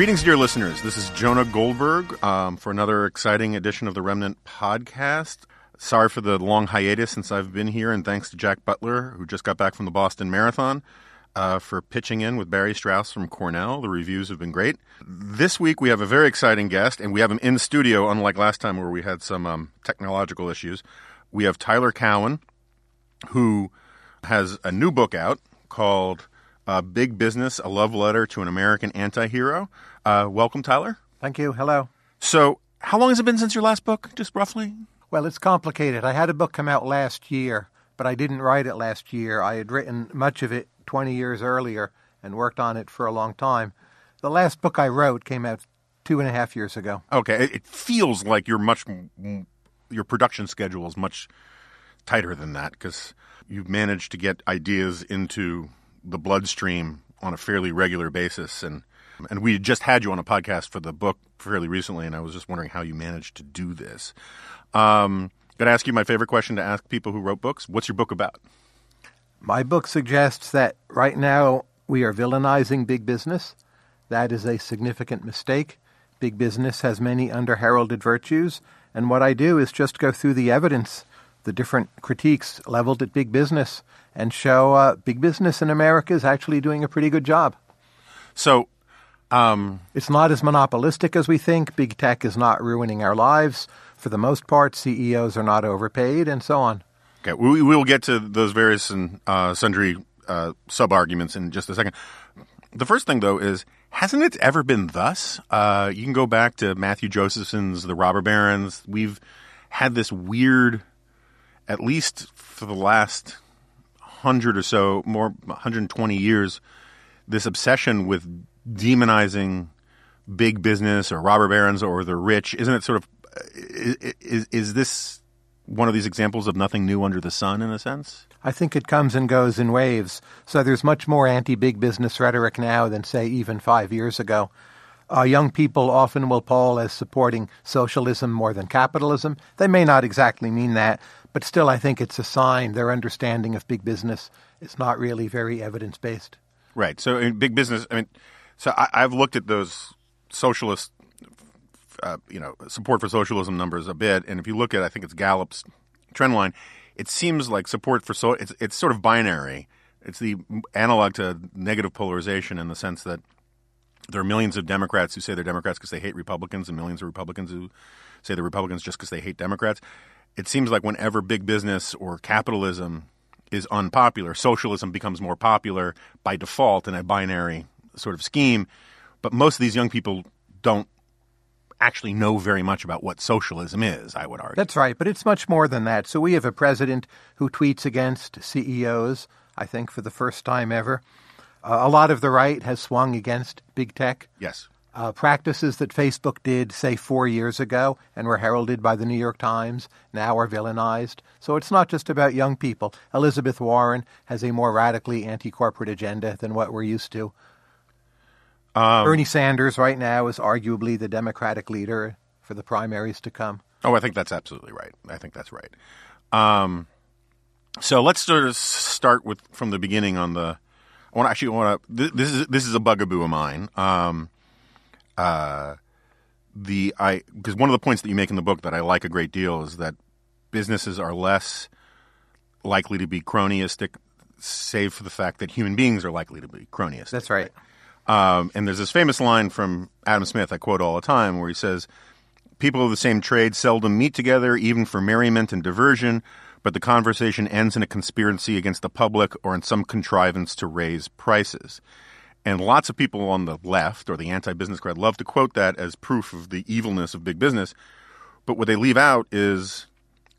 Greetings, dear listeners. This is Jonah Goldberg um, for another exciting edition of the Remnant podcast. Sorry for the long hiatus since I've been here, and thanks to Jack Butler, who just got back from the Boston Marathon, uh, for pitching in with Barry Strauss from Cornell. The reviews have been great. This week we have a very exciting guest, and we have him in studio, unlike last time where we had some um, technological issues. We have Tyler Cowen, who has a new book out called uh, Big Business, A Love Letter to an American Antihero. Uh, welcome, Tyler. Thank you. Hello. So, how long has it been since your last book, just roughly? Well, it's complicated. I had a book come out last year, but I didn't write it last year. I had written much of it 20 years earlier and worked on it for a long time. The last book I wrote came out two and a half years ago. Okay, it feels like you're much your production schedule is much tighter than that because you've managed to get ideas into the bloodstream on a fairly regular basis and and we just had you on a podcast for the book fairly recently and I was just wondering how you managed to do this. Um, going to ask you my favorite question to ask people who wrote books. What's your book about? My book suggests that right now we are villainizing big business. That is a significant mistake. Big business has many underheralded virtues, and what I do is just go through the evidence, the different critiques leveled at big business, and show uh, big business in America is actually doing a pretty good job. So, um, it's not as monopolistic as we think. Big tech is not ruining our lives. For the most part, CEOs are not overpaid, and so on. Okay, we will get to those various and uh, sundry uh, sub arguments in just a second. The first thing, though, is hasn't it ever been thus? Uh, you can go back to Matthew Josephson's The Robber Barons. We've had this weird, at least for the last hundred or so, more 120 years, this obsession with demonizing big business or robber barons or the rich. Isn't it sort of is is this one of these examples of nothing new under the sun in a sense? I think it comes and goes in waves. So there's much more anti-big business rhetoric now than say even 5 years ago. Uh, young people often will poll as supporting socialism more than capitalism. They may not exactly mean that, but still, I think it's a sign their understanding of big business is not really very evidence based. Right. So, in big business, I mean, so I, have looked at those socialist, uh, you know, support for socialism numbers a bit, and if you look at, I think it's Gallup's trend line, it seems like support for so it's it's sort of binary. It's the analog to negative polarization in the sense that there are millions of Democrats who say they're Democrats because they hate Republicans, and millions of Republicans who say they're Republicans just because they hate Democrats it seems like whenever big business or capitalism is unpopular, socialism becomes more popular by default in a binary sort of scheme. But most of these young people don't actually know very much about what socialism is, I would argue. That's right, but it's much more than that. So we have a president who tweets against CEOs, I think, for the first time ever. Uh, a lot of the right has swung against big tech. Yes uh, practices that Facebook did, say, four years ago and were heralded by the New York Times now are villainized. So it's not just about young people. Elizabeth Warren has a more radically anti corporate agenda than what we're used to. Um, Bernie Sanders, right now, is arguably the Democratic leader for the primaries to come. Oh, I think that's absolutely right. I think that's right. Um, so let's sort of start with from the beginning on the. I want to actually want to. This is this is a bugaboo of mine. Um, uh, the I because one of the points that you make in the book that I like a great deal is that businesses are less likely to be cronyistic, save for the fact that human beings are likely to be cronyistic. That's right. Um, and there's this famous line from Adam Smith I quote all the time where he says, People of the same trade seldom meet together, even for merriment and diversion, but the conversation ends in a conspiracy against the public or in some contrivance to raise prices. And lots of people on the left or the anti business crowd love to quote that as proof of the evilness of big business. But what they leave out is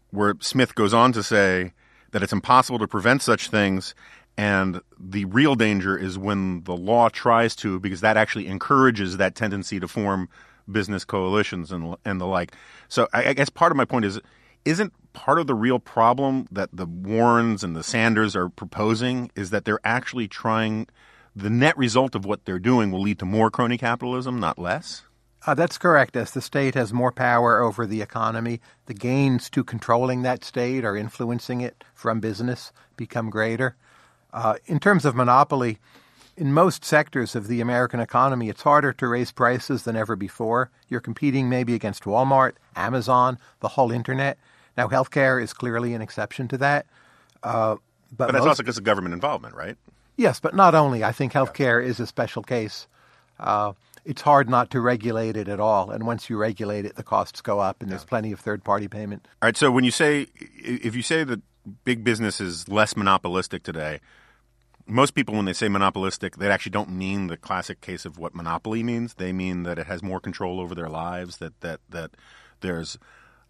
where Smith goes on to say that it's impossible to prevent such things. And the real danger is when the law tries to, because that actually encourages that tendency to form business coalitions and and the like. So I, I guess part of my point is, isn't part of the real problem that the Warrens and the Sanders are proposing is that they're actually trying. The net result of what they're doing will lead to more crony capitalism, not less. Uh, that's correct. As the state has more power over the economy, the gains to controlling that state or influencing it from business become greater. Uh, in terms of monopoly, in most sectors of the American economy, it's harder to raise prices than ever before. You're competing maybe against Walmart, Amazon, the whole internet. Now, healthcare is clearly an exception to that. Uh, but, but that's most, also because of government involvement, right? Yes, but not only. I think healthcare is a special case. Uh, it's hard not to regulate it at all. And once you regulate it, the costs go up, and there's plenty of third party payment. All right. So when you say, if you say that big business is less monopolistic today, most people, when they say monopolistic, they actually don't mean the classic case of what monopoly means. They mean that it has more control over their lives, that that that there's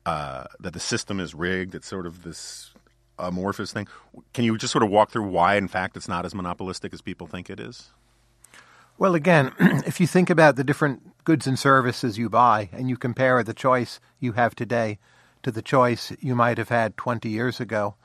uh, that the system is rigged. It's sort of this amorphous thing. Can you just sort of walk through why, in fact, it's not as monopolistic as people think it is? Well, again, if you think about the different goods and services you buy and you compare the choice you have today to the choice you might have had 20 years ago,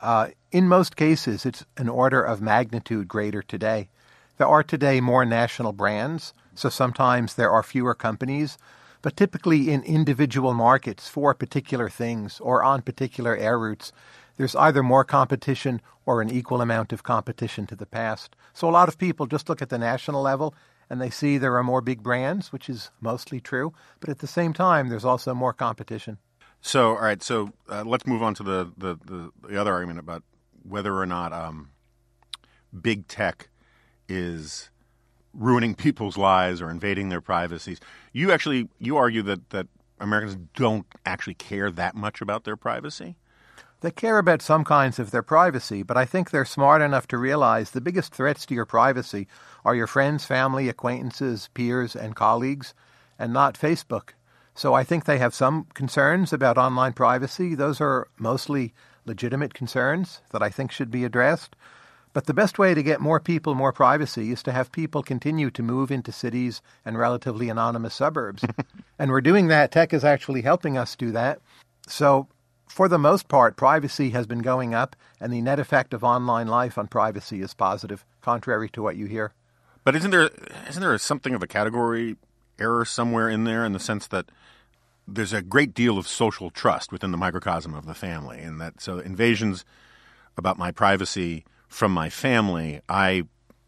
uh, in most cases, it's an order of magnitude greater today. There are today more national brands, so sometimes there are fewer companies, but typically in individual markets for particular things or on particular air routes, there's either more competition or an equal amount of competition to the past. So a lot of people just look at the national level and they see there are more big brands, which is mostly true, but at the same time, there's also more competition. So, all right, so uh, let's move on to the, the, the, the, other argument about whether or not um, big tech is ruining people's lives or invading their privacies. You actually you argue that, that Americans don't actually care that much about their privacy. They care about some kinds of their privacy, but I think they're smart enough to realize the biggest threats to your privacy are your friends, family, acquaintances, peers, and colleagues, and not Facebook. So I think they have some concerns about online privacy. Those are mostly legitimate concerns that I think should be addressed. But the best way to get more people more privacy is to have people continue to move into cities and relatively anonymous suburbs. and we're doing that. Tech is actually helping us do that. So for the most part, privacy has been going up, and the net effect of online life on privacy is positive, contrary to what you hear. But isn't there isn't there something of a category error somewhere in there in the sense that there's a great deal of social trust within the microcosm of the family, and that so invasions about my privacy from my family, I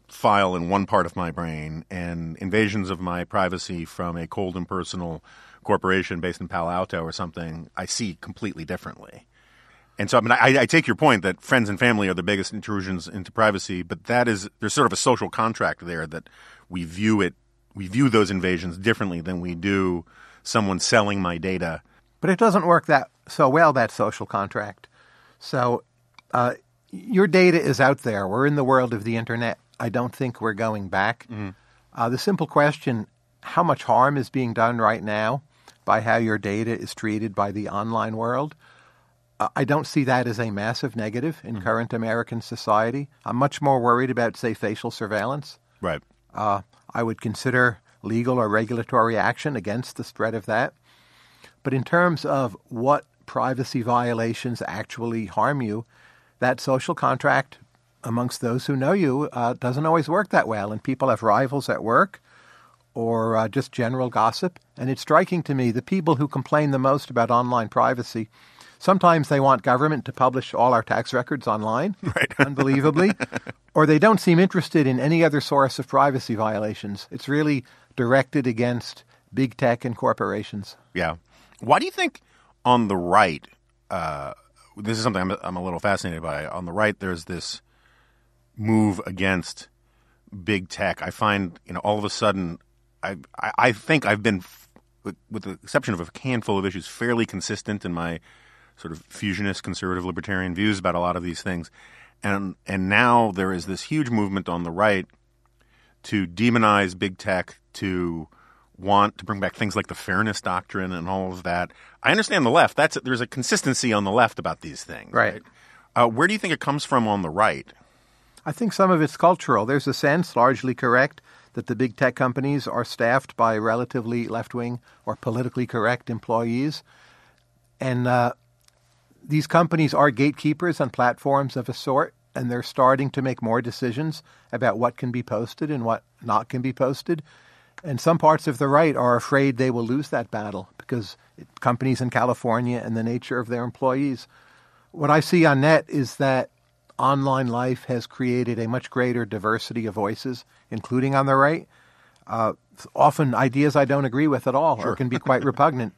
file in one part of my brain, and invasions of my privacy from a cold and personal corporation based in Palo Alto or something, I see completely differently. And so, I mean, I, I, take your point that friends and family are the biggest intrusions into privacy, but that is there's sort of a social contract there that we view it, we view those invasions differently than we do someone selling my data. But it doesn't work that so well that social contract. So, uh, your data is out there. We're in the world of the internet. I don't think we're going back. Mm-hmm. Uh, the simple question: How much harm is being done right now? by how your data is treated by the online world. Uh, I don't see that as a massive negative in mm-hmm. current American society. I'm much more worried about, say, facial surveillance. Right. Uh, I would consider legal or regulatory action against the spread of that. But in terms of what privacy violations actually harm you, that social contract amongst those who know you uh, doesn't always work that well. And people have rivals at work or uh, just general gossip. And it's striking to me the people who complain the most about online privacy. Sometimes they want government to publish all our tax records online, Right. unbelievably, or they don't seem interested in any other source of privacy violations. It's really directed against big tech and corporations. Yeah. Why do you think on the right, uh, this is something I'm, I'm a little fascinated by. On the right, there's this move against big tech. I find, you know, all of a sudden, I, I, I think I've been, with, with the exception of a handful of issues, fairly consistent in my sort of fusionist conservative libertarian views about a lot of these things. And, and now there is this huge movement on the right to demonize big tech, to want to bring back things like the fairness doctrine and all of that. I understand the left. That's there's a consistency on the left about these things. Right. Uh, where do you think it comes from on the right? I think some of it's cultural. There's a sense, largely correct, that the big tech companies are staffed by relatively left wing or politically correct employees. And uh, these companies are gatekeepers on platforms of a sort, and they're starting to make more decisions about what can be posted and what not can be posted. And some parts of the right are afraid they will lose that battle because companies in California and the nature of their employees. What I see on net is that online life has created a much greater diversity of voices, including on the right. Uh, often ideas I don't agree with at all or can be quite repugnant.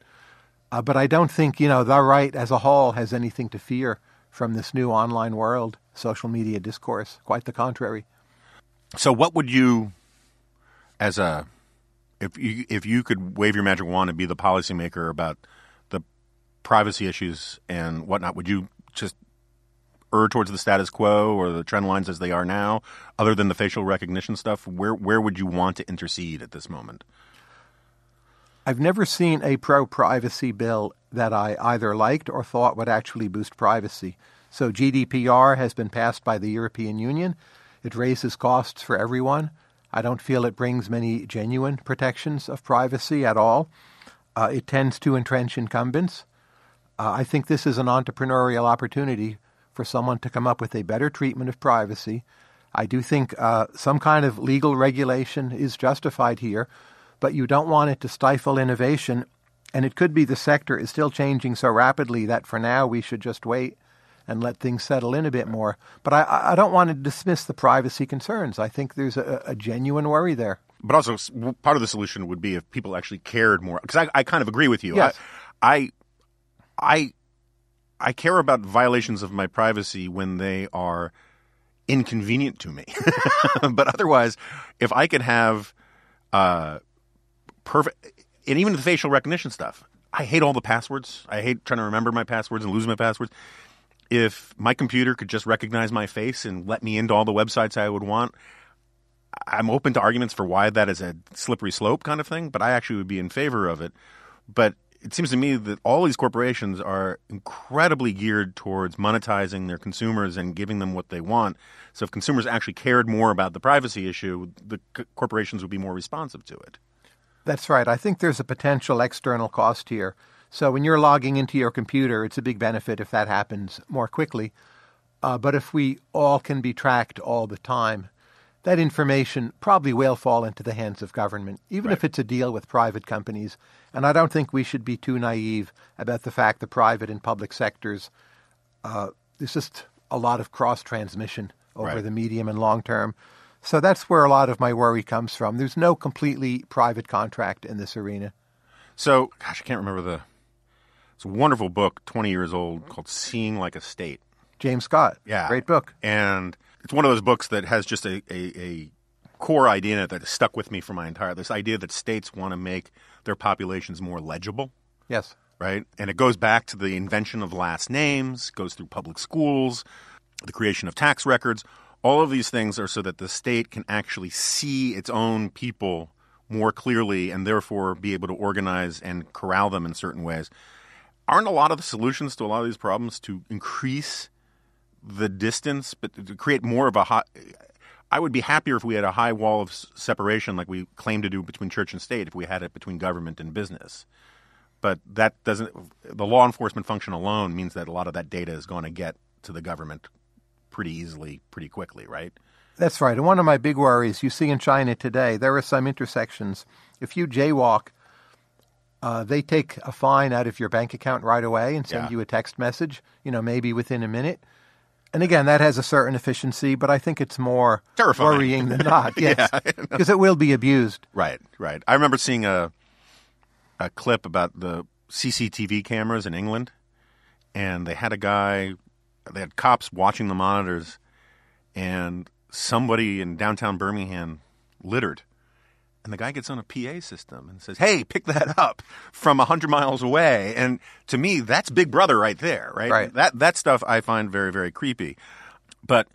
Uh, but I don't think, you know, the right as a whole has anything to fear from this new online world, social media discourse. Quite the contrary. So, what would you, as a, if you if you could wave your magic wand and be the policymaker about the privacy issues and whatnot, would you just err towards the status quo or the trend lines as they are now, other than the facial recognition stuff? Where where would you want to intercede at this moment? I've never seen a pro privacy bill that I either liked or thought would actually boost privacy. So GDPR has been passed by the European Union. It raises costs for everyone. I don't feel it brings many genuine protections of privacy at all. Uh, it tends to entrench incumbents. Uh, I think this is an entrepreneurial opportunity for someone to come up with a better treatment of privacy. I do think uh, some kind of legal regulation is justified here, but you don't want it to stifle innovation. And it could be the sector is still changing so rapidly that for now we should just wait and let things settle in a bit more. But I, I don't want to dismiss the privacy concerns. I think there's a, a genuine worry there. But also, part of the solution would be if people actually cared more. Because I, I kind of agree with you. Yes. I, I, I, I care about violations of my privacy when they are inconvenient to me. but otherwise, if I could have uh, perfect, and even the facial recognition stuff, I hate all the passwords. I hate trying to remember my passwords and lose my passwords. If my computer could just recognize my face and let me into all the websites I would want, I'm open to arguments for why that is a slippery slope kind of thing, but I actually would be in favor of it. But it seems to me that all these corporations are incredibly geared towards monetizing their consumers and giving them what they want. So if consumers actually cared more about the privacy issue, the c- corporations would be more responsive to it. That's right. I think there's a potential external cost here. So when you're logging into your computer, it's a big benefit if that happens more quickly. Uh, but if we all can be tracked all the time, that information probably will fall into the hands of government, even if it's a deal with private companies. And I don't think we should be too naive about the fact the private and public sectors, uh, there's just a lot of cross transmission over Right. the medium and long term. So that's where a lot of my worry comes from. There's no completely private contract in this arena. So, gosh, I can't remember the. It's a wonderful book, 20 years old, called Seeing Like a State. James Scott. Yeah. Great book. And it's one of those books that has just a, a, a core idea in it that has stuck with me for my entire this idea that states want to make their populations more legible, Yes. right? And it goes back to the invention of last names, goes through public schools, the creation of tax records. All of these things are so that the state can actually see its own people more clearly and therefore be able to organize and corral them in certain ways. Aren't a lot of the solutions to a lot of these problems to increase the distance, but to create more of a high. I would be happier if we had a high wall of separation, like we claim to do between church and state, if we had it between government and business. But that doesn't. The law enforcement function alone means that a lot of that data is going to get to the government pretty easily, pretty quickly, right? That's right. And one of my big worries you see in China today, there are some intersections. If you jaywalk, uh, they take a fine out of your bank account right away and send Yeah. you a text message, you know, maybe within a minute. And again, that has a certain efficiency, but I think it's more Terrifying. worrying than not. Yes, because it will be abused. Right, right. I remember seeing a a clip about the CCTV cameras in England, and they had a guy, they had cops watching the monitors, and somebody in downtown Birmingham littered. And the guy gets on a PA system and says, "Hey, pick that up from a hundred miles away." And to me, that's Big Brother right there, right? Right. That that stuff I find very very creepy. But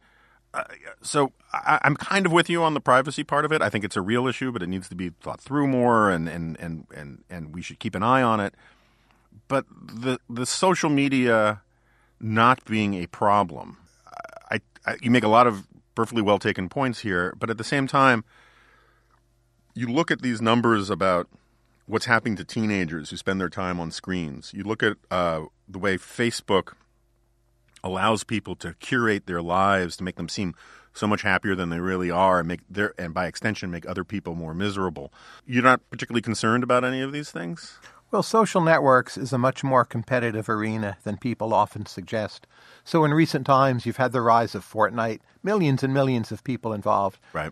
uh, so I, I'm kind of with you on the privacy part of it. I think it's a real issue, but it needs to be thought through more, and and and and, and we should keep an eye on it. But the the social media not being a problem, I, I you make a lot of perfectly well taken points here, but at the same time, you look at these numbers about what's happening to teenagers who spend their time on screens. You look at uh, the way Facebook allows people to curate their lives to make them seem so much happier than they really are and make their and by extension make other people more miserable. You're not particularly concerned about any of these things? Well, social networks is a much more competitive arena than people often suggest. So, in recent times, you've had the rise of Fortnite, millions and millions of people involved. Right.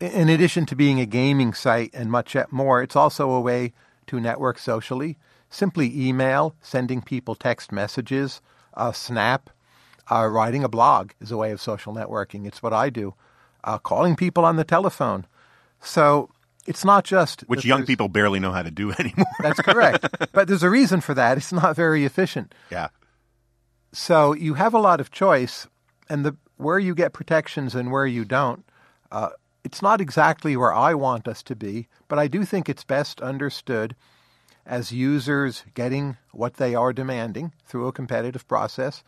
In addition to being a gaming site and much more, it's also a way to network socially. Simply email, sending people text messages, uh, Snap, uh, writing a blog is a way of social networking. It's what I do. Uh, calling people on the telephone. So it's not just Which young people barely know how to do anymore. That's correct. but there's a reason for that. It's not very efficient. yeah. So you have a lot of choice, and the where you get protections and where you don't, uh, it's not exactly where I want us to be. But I do think it's best understood as users getting what they are demanding through a competitive process.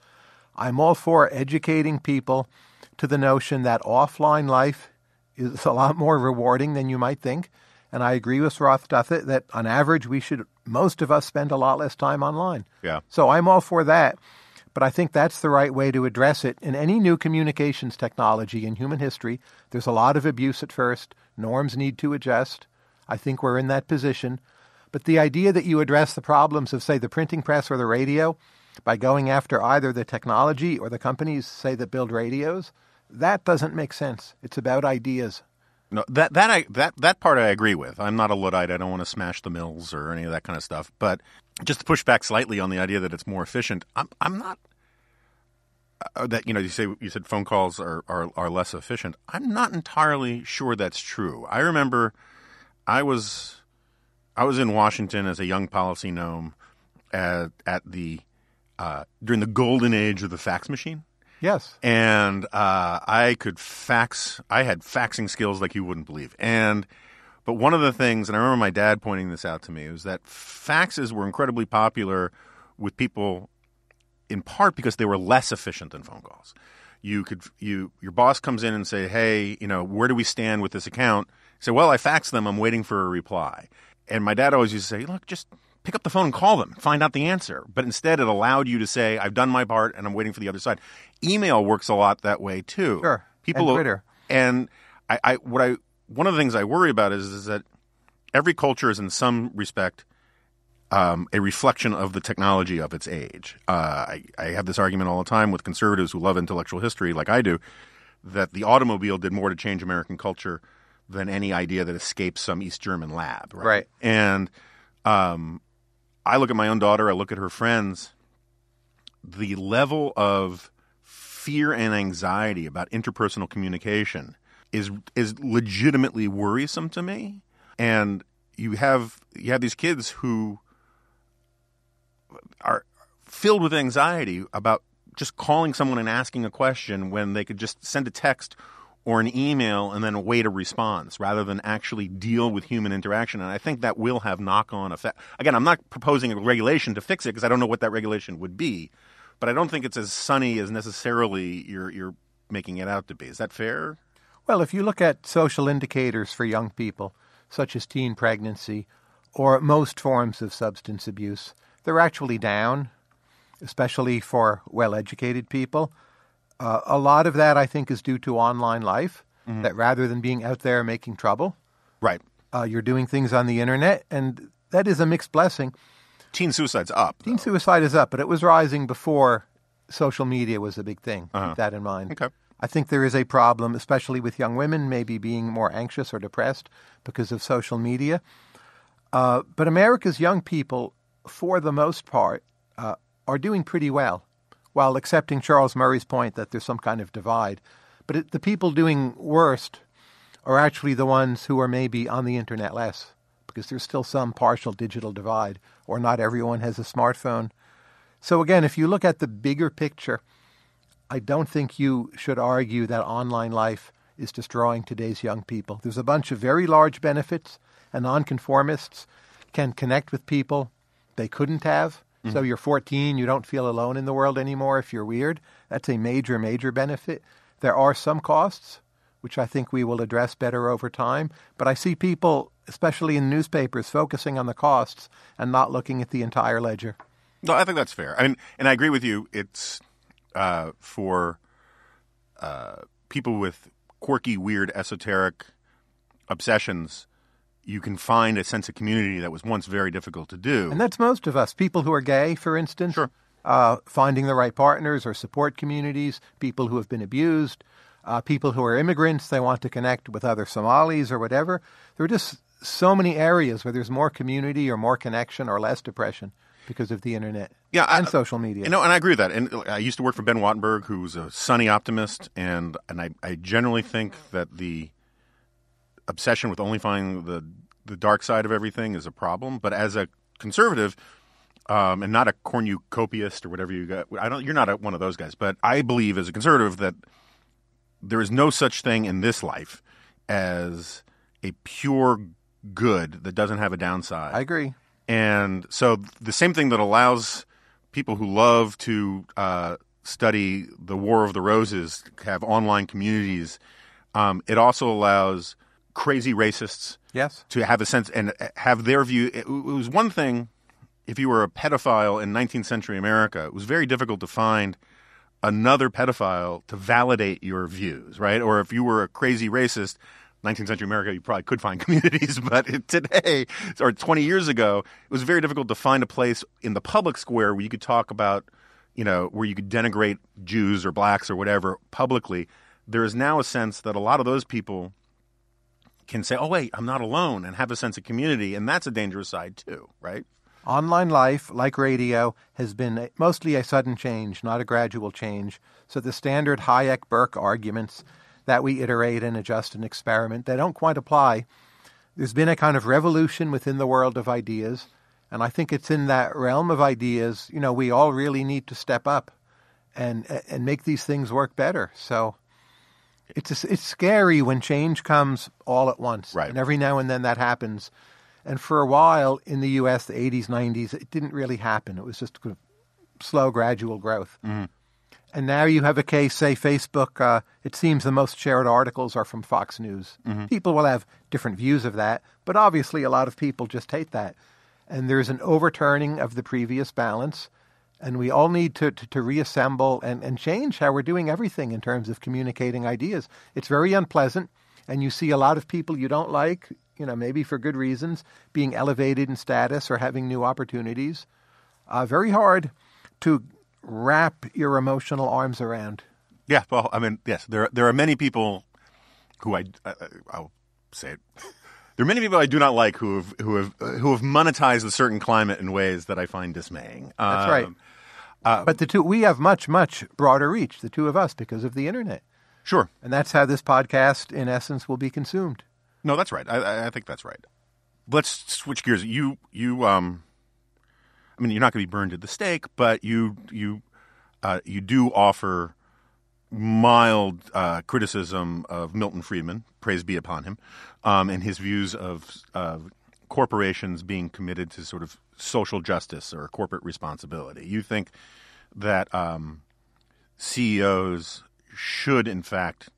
I'm all for educating people to the notion that offline life is a lot more rewarding than you might think. And I agree with Ross Douthat that on average we should most of us spend a lot less time online. Yeah. So I'm all for that. But I think that's the right way to address it. In any new communications technology in human history, there's a lot of abuse at first. Norms need to adjust. I think we're in that position. But the idea that you address the problems of, say, the printing press or the radio by going after either the technology or the companies, say, that build radios, that doesn't make sense. It's about ideas. No, that that I that that part I agree with. I'm not a luddite. I don't want to smash the mills or any of that kind of stuff. But just to push back slightly on the idea that it's more efficient, I'm I'm not. Uh, that you know, you say you said phone calls are, are are less efficient. I'm not entirely sure that's true. I remember I was I was in Washington as a young policy gnome at at the uh, during the golden age of the fax machine Yes. and uh, I could fax. I had faxing skills like you wouldn't believe. And but one of the things, and I remember my dad pointing this out to me, was that faxes were incredibly popular with people, in part because they were less efficient than phone calls. You could you your boss comes in and say, hey, you know, where do we stand with this account? Say, well, I faxed them. I'm waiting for a reply. And my dad always used to say, look, just pick up the phone and call them, find out the answer. But instead, it allowed you to say, I've done my part and I'm waiting for the other side. Email works a lot that way too. Sure. People And Twitter. and I, I what I one of the things I worry about is is that every culture is in some respect um, a reflection of the technology of its age. Uh, I, I have this argument all the time with conservatives who love intellectual history, like I do, that the automobile did more to change American culture than any idea that escaped some East German lab. Right. Right. And um, I look at my own daughter, I look at her friends, the level of fear and anxiety about interpersonal communication is is legitimately worrisome to me. And you have you have these kids who are filled with anxiety about just calling someone and asking a question when they could just send a text or an email and then await a response rather than actually deal with human interaction. And I think that will have knock on effect. Again, I'm not proposing a regulation to fix it because I don't know what that regulation would be, but I don't think it's as sunny as necessarily you're, you're making it out to be. Is that fair? Well, if you look at social indicators for young people, such as teen pregnancy or most forms of substance abuse, they're actually down, especially for well educated people. Uh, a lot of that, I think, is due to online life. that rather than being out there making trouble, Right. uh, you're doing things on the internet, and that is a mixed blessing. Teen suicide's up. Teen suicide is up, but it was rising before social media was a big thing. Keep that in mind. Okay. I think there is a problem, especially with young women, maybe being more anxious or depressed because of social media. Uh, but America's young people, for the most part, uh, are doing pretty well, while accepting Charles Murray's point that there's some kind of divide. But it, the people doing worst are actually the ones who are maybe on the internet less, because there's still some partial digital divide, or not everyone has a smartphone. So, again, if you look at the bigger picture, I don't think you should argue that online life is destroying today's young people. There's a bunch of very large benefits, and nonconformists can connect with people they couldn't have. So you're 14, you don't feel alone in the world anymore if you're weird. That's a major, major benefit. There are some costs, which I think we will address better over time. But I see people, especially in newspapers, focusing on the costs and not looking at the entire ledger. No, I think that's fair. I mean, and I agree with you. It's uh, for uh, people with quirky, weird, esoteric obsessions. You can find a sense of community that was once very difficult to do. And that's most of us. People who are gay, for instance, Sure. uh, finding the right partners or support communities, people who have been abused, uh, people who are immigrants, they want to connect with other Somalis or whatever. There are just so many areas where there's more community or more connection or less depression because of the internet Yeah, I- and social media. You know, and I agree with that. And I used to work for Ben Wattenberg, who's a sunny optimist, and and I, I generally think that the obsession with only finding the the dark side of everything is a problem. But as a conservative, um, and not a cornucopiast or whatever you got, I don't. You're not a, one of those guys. But I believe as a conservative that there is no such thing in this life as a pure good that doesn't have a downside. I agree. And so the same thing that allows people who love to uh, study the War of the Roses have online communities. Um, it also allows crazy racists Yes. to have a sense and have their view. It, was one thing if you were a pedophile in 19th century America. It was very difficult to find another pedophile to validate your views, right? Or if you were a crazy racist, 19th century America, you probably could find communities, but today, or 20 years ago, it was very difficult to find a place in the public square where you could talk about, you know, where you could denigrate Jews or blacks or whatever publicly. There is now a sense that a lot of those people can say, oh, wait, I'm not alone and have a sense of community. And that's a dangerous side too, right? Online life, like radio, has been mostly a sudden change, not a gradual change. So the standard Hayek Burke arguments that we iterate and adjust and experiment, they don't quite apply. There's been a kind of revolution within the world of ideas, and I think it's in that realm of ideas, you know, we all really need to step up and and make these things work better. So it's it's scary when change comes all at once, Right. And every now and then that happens. And for a while in the U.S., the 80s, 90s, it didn't really happen. It was just kind of slow, gradual growth. And now you have a case, say Facebook. Uh, it seems the most shared articles are from Fox News. People will have different views of that, but obviously a lot of people just hate that. And there's an overturning of the previous balance. And we all need to, to, to reassemble and, and change how we're doing everything in terms of communicating ideas. It's very unpleasant, and you see a lot of people you don't like, you know, maybe for good reasons, being elevated in status or having new opportunities. Uh, very hard to wrap your emotional arms around. Yeah, well, I mean, yes, there there are many people who I, I I'll say it. There are many people I do not like who have who have uh, who have monetized a certain climate in ways that I find dismaying. That's right. Um, but the two, we have much, much broader reach, the two of us, because of the internet. Sure. And that's how this podcast, in essence, will be consumed. No, that's right. I- I, think that's right. Let's switch gears. You you um, I mean, you're not going to be burned at the stake, but you you uh, you do offer mild uh, criticism of Milton Friedman, praise be upon him, um, and his views of uh, corporations being committed to sort of social justice or corporate responsibility. You think that um, CEOs should, in fact,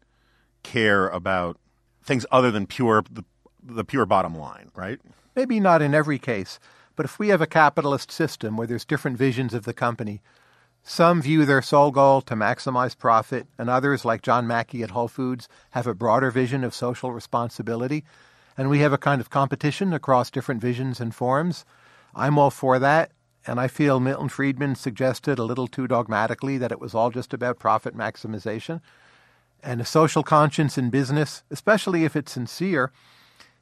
care about things other than pure the, the pure bottom line, right? Maybe not in every case, but if we have a capitalist system where there's different visions of the company, Some view their sole goal to maximize profit, and others, like John Mackey at Whole Foods, have a broader vision of social responsibility. And we have a kind of competition across different visions and forms. I'm all for that, and I feel Milton Friedman suggested a little too dogmatically that it was all just about profit maximization. And a social conscience in business, especially if it's sincere,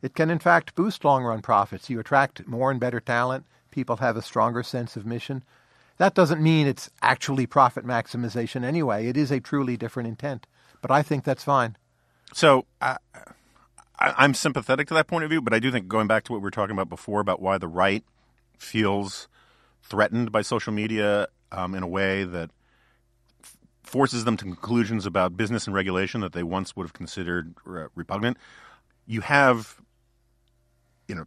it can in fact boost long run profits. You attract more and better talent, people have a stronger sense of mission. That doesn't mean it's actually profit maximization anyway. It is a truly different intent. But I think that's fine. So uh, I, I'm sympathetic to that point of view, but I do think going back to what we were talking about before about why the right feels threatened by social media um, in a way that forces them to conclusions about business and regulation that they once would have considered re- repugnant. You have, you know,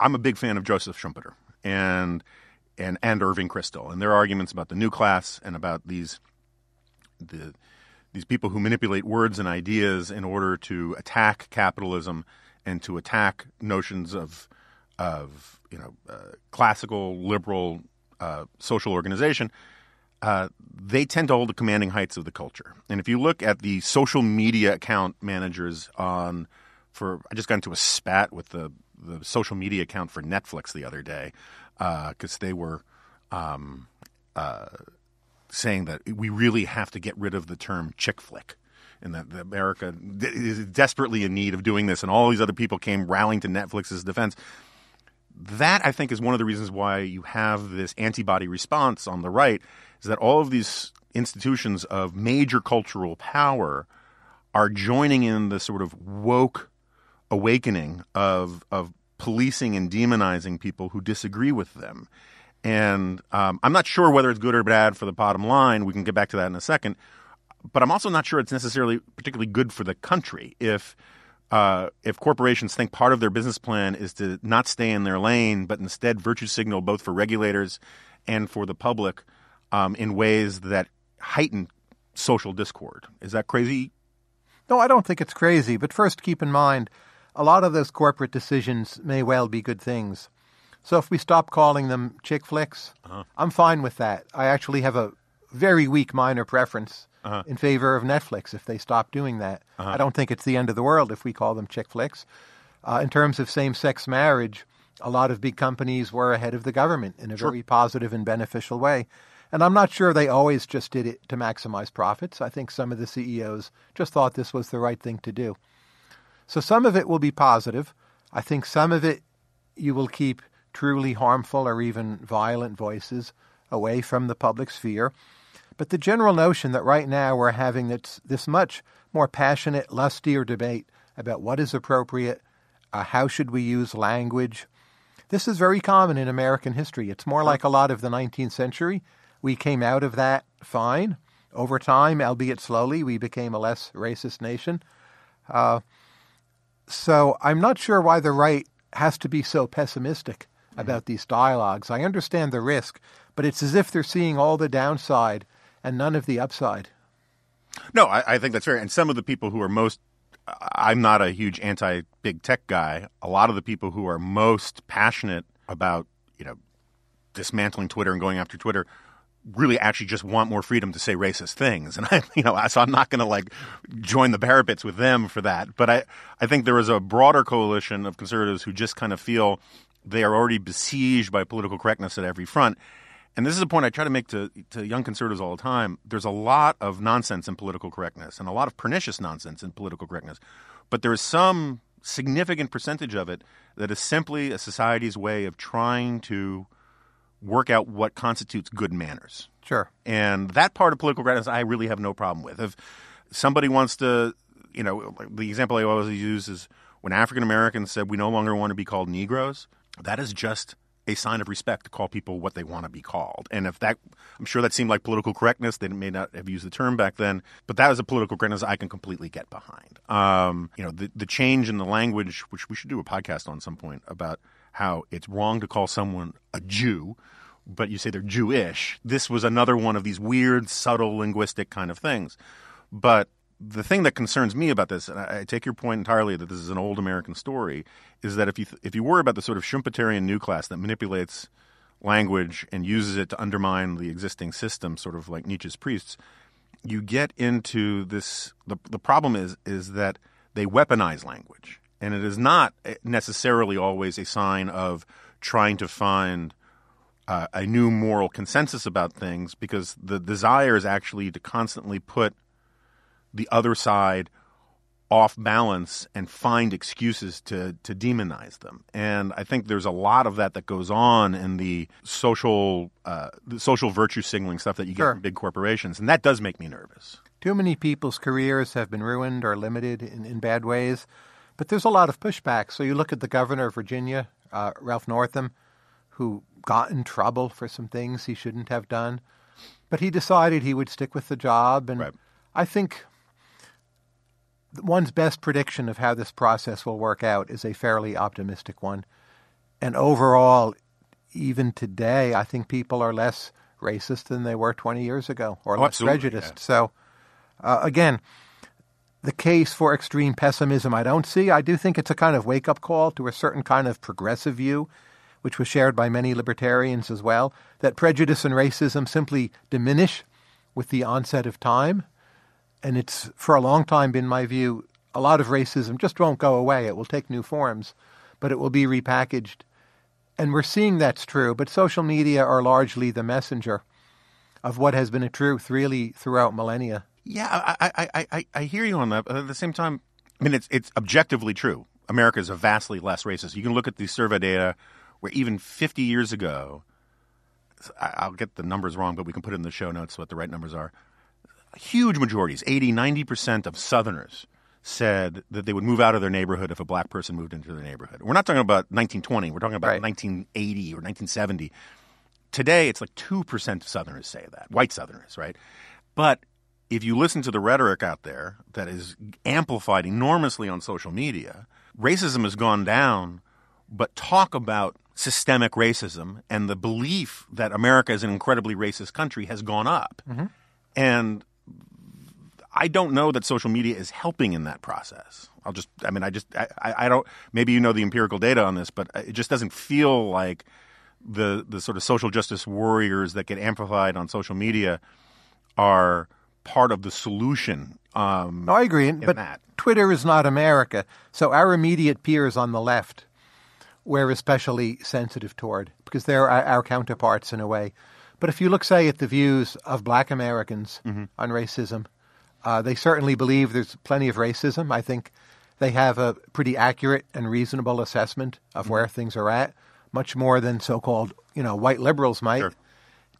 I'm a big fan of Joseph Schumpeter and and and Irving Kristol and their arguments about the new class and about these the these people who manipulate words and ideas in order to attack capitalism and to attack notions of of you know uh, classical liberal uh, social organization uh, they tend to hold the commanding heights of the culture. And if you look at the social media account managers on, for I just got into a spat with the the social media account for Netflix the other day because uh, they were um, uh, saying that we really have to get rid of the term chick flick. And that America is desperately in need of doing this, and all these other people came rallying to Netflix's defense that I think is one of the reasons why you have this antibody response on the right is that all of these institutions of major cultural power are joining in the sort of woke awakening of of policing and demonizing people who disagree with them. And um, I'm not sure whether it's good or bad for the bottom line. We can get back to that in a second. But I'm also not sure it's necessarily particularly good for the country if uh, if corporations think part of their business plan is to not stay in their lane, but instead virtue signal both for regulators and for the public um, in ways that heighten social discord. Is that crazy? No, I don't think it's crazy. But first, keep in mind, a lot of those corporate decisions may well be good things. So if we stop calling them chick flicks, uh-huh. I'm fine with that. I actually have a very weak minor preference uh-huh. in favor of Netflix if they stop doing that. Uh-huh. I don't think it's the end of the world if we call them chick flicks. Uh, in terms of same sex marriage, a lot of big companies were ahead of the government in a sure. very positive and beneficial way. And I'm not sure they always just did it to maximize profits. I think some of the CEOs just thought this was the right thing to do. So some of it will be positive. I think some of it you will keep truly harmful or even violent voices away from the public sphere. But the general notion that right now we're having this, this much more passionate, lustier debate about what is appropriate, uh, how should we use language, this is very common in American history. It's more like a lot of the 19th century. We came out of that fine. Over time, albeit slowly, we became a less racist nation. Uh, so I'm not sure why the right has to be so pessimistic about these dialogues. I understand the risk, but it's as if they're seeing all the downside and none of the upside. No, I, I think that's fair. And some of the people who are most I'm not a huge anti big tech guy. A lot of the people who are most passionate about, you know, dismantling Twitter and going after Twitter really actually just want more freedom to say racist things. And I, you know, so I'm not going to like join the parapets with them for that. But I, I think there is a broader coalition of conservatives who just kind of feel they are already besieged by political correctness at every front and this is a point I try to make to, to young conservatives all the time. There's a lot of nonsense in political correctness and a lot of pernicious nonsense in political correctness. But there is some significant percentage of it that is simply a society's way of trying to work out what constitutes good manners. Sure. And that part of political correctness I really have no problem with. If somebody wants to, you know, the example I always use is when African Americans said we no longer want to be called Negroes, that is just a sign of respect to call people what they want to be called. And if that, I'm sure that seemed like political correctness. They may not have used the term back then, but that was a political correctness I can completely get behind. Um, you know, the, the change in the language, which we should do a podcast on some point about how it's wrong to call someone a Jew, but you say they're Jewish. This was another one of these weird, subtle linguistic kind of things. But the thing that concerns me about this, and I, take your point entirely that this is an old American story, is that if you th- if you worry about the sort of Schumpeterian new class that manipulates language and uses it to undermine the existing system, sort of like Nietzsche's priests, you get into this. The, the problem is is that they weaponize language, and it is not necessarily always a sign of trying to find uh, a new moral consensus about things, because the desire is actually to constantly put the other side off balance and find excuses to to demonize them. And I think there's a lot of that that goes on in the social uh, the social virtue signaling stuff that you get Sure. from big corporations, and that does make me nervous. Too many people's careers have been ruined or limited in, in bad ways. But there's a lot of pushback. So you look at the governor of Virginia, uh, Ralph Northam, who got in trouble for some things he shouldn't have done. But he decided he would stick with the job. And Right. I think one's best prediction of how this process will work out is a fairly optimistic one. And overall, even today, I think people are less racist than they were 20 years ago or Oh, less prejudiced. yeah. So, uh, again, the case for extreme pessimism I don't see. I do think it's a kind of wake up call to a certain kind of progressive view, which was shared by many libertarians as well, that prejudice and racism simply diminish with the onset of time. And it's, for a long time, been my view, a lot of racism just won't go away. It will take new forms, but it will be repackaged. And we're seeing that's true, but social media are largely the messenger of what has been a truth really throughout millennia. Yeah, I, I, I, I, hear you on that. But at the same time, I mean, it's it's objectively true. America is a vastly less racist. You can look at the survey data where even 50 years ago, I'll get the numbers wrong, but we can put in the show notes what the right numbers are. Huge majorities, 80, 90% of Southerners said that they would move out of their neighborhood if a black person moved into their neighborhood. We're not talking about 1920. We're talking about Right. 1980 or 1970. Today, it's like 2% of Southerners say that, white Southerners, right? But if you listen to the rhetoric out there that is amplified enormously on social media, racism has gone down, but talk about systemic racism and the belief that America is an incredibly racist country has gone up. Mm-hmm. And I don't know that social media is helping in that process. I'll just, I mean, I just, I, I don't, maybe you know the empirical data on this, but it just doesn't feel like the, the sort of social justice warriors that get amplified on social media are part of the solution. Um, No, I agree. but that. Twitter is not America. So our immediate peers on the left, we're especially sensitive toward because they're our, our counterparts in a way. But if you look, say, at the views of black Americans on racism, uh, they certainly believe there's plenty of racism. I think they have a pretty accurate and reasonable assessment of where things are at, much more than so-called, you know, white liberals might. Sure.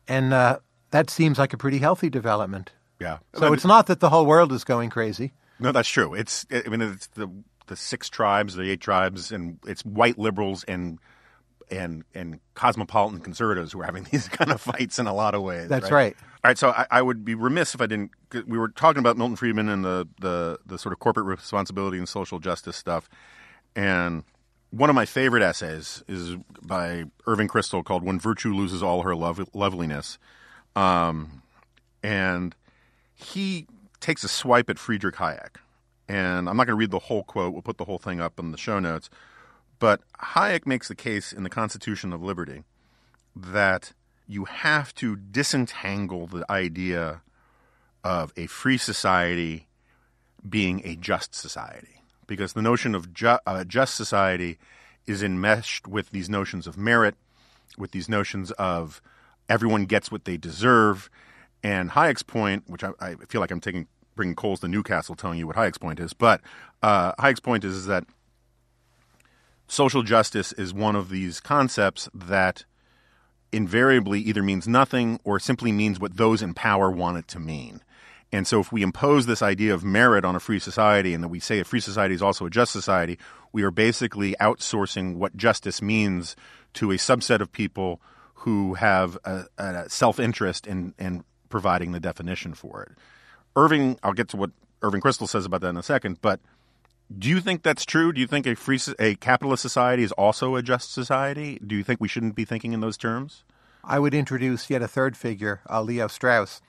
And uh, that seems like a pretty healthy development. yeah. So it's not that the whole world is going crazy. No, that's true. It's I mean it's the the six tribes, the eight tribes, and it's white liberals and and and cosmopolitan conservatives who are having these kind of fights in a lot of ways. That's right. right. All right, so I, I would be remiss if I didn't. We were talking about Milton Friedman and the, the the sort of corporate responsibility and social justice stuff, and one of my favorite essays is by Irving Kristol called "When Virtue Loses All Her Love, Loveliness," um, and he takes a swipe at Friedrich Hayek. And I'm not going to read the whole quote. We'll put the whole thing up in the show notes. But Hayek makes the case in the Constitution of Liberty that you have to disentangle the idea of a free society being a just society. Because the notion of ju- uh, just society is enmeshed with these notions of merit, with these notions of everyone gets what they deserve. And Hayek's point, which I, I feel like I'm taking bringing coals to Newcastle, telling you what Hayek's point is, but uh, Hayek's point is, is that social justice is one of these concepts that invariably either means nothing or simply means what those in power want it to mean. And so, if we impose this idea of merit on a free society and that we say a free society is also a just society, we are basically outsourcing what justice means to a subset of people who have a, a self interest in, in providing the definition for it. Irving, I'll get to what Irving Kristol says about that in a second, but do you think that's true? Do you think a free, a capitalist society is also a just society? Do you think we shouldn't be thinking in those terms? I would introduce yet a third figure, uh, Leo Strauss.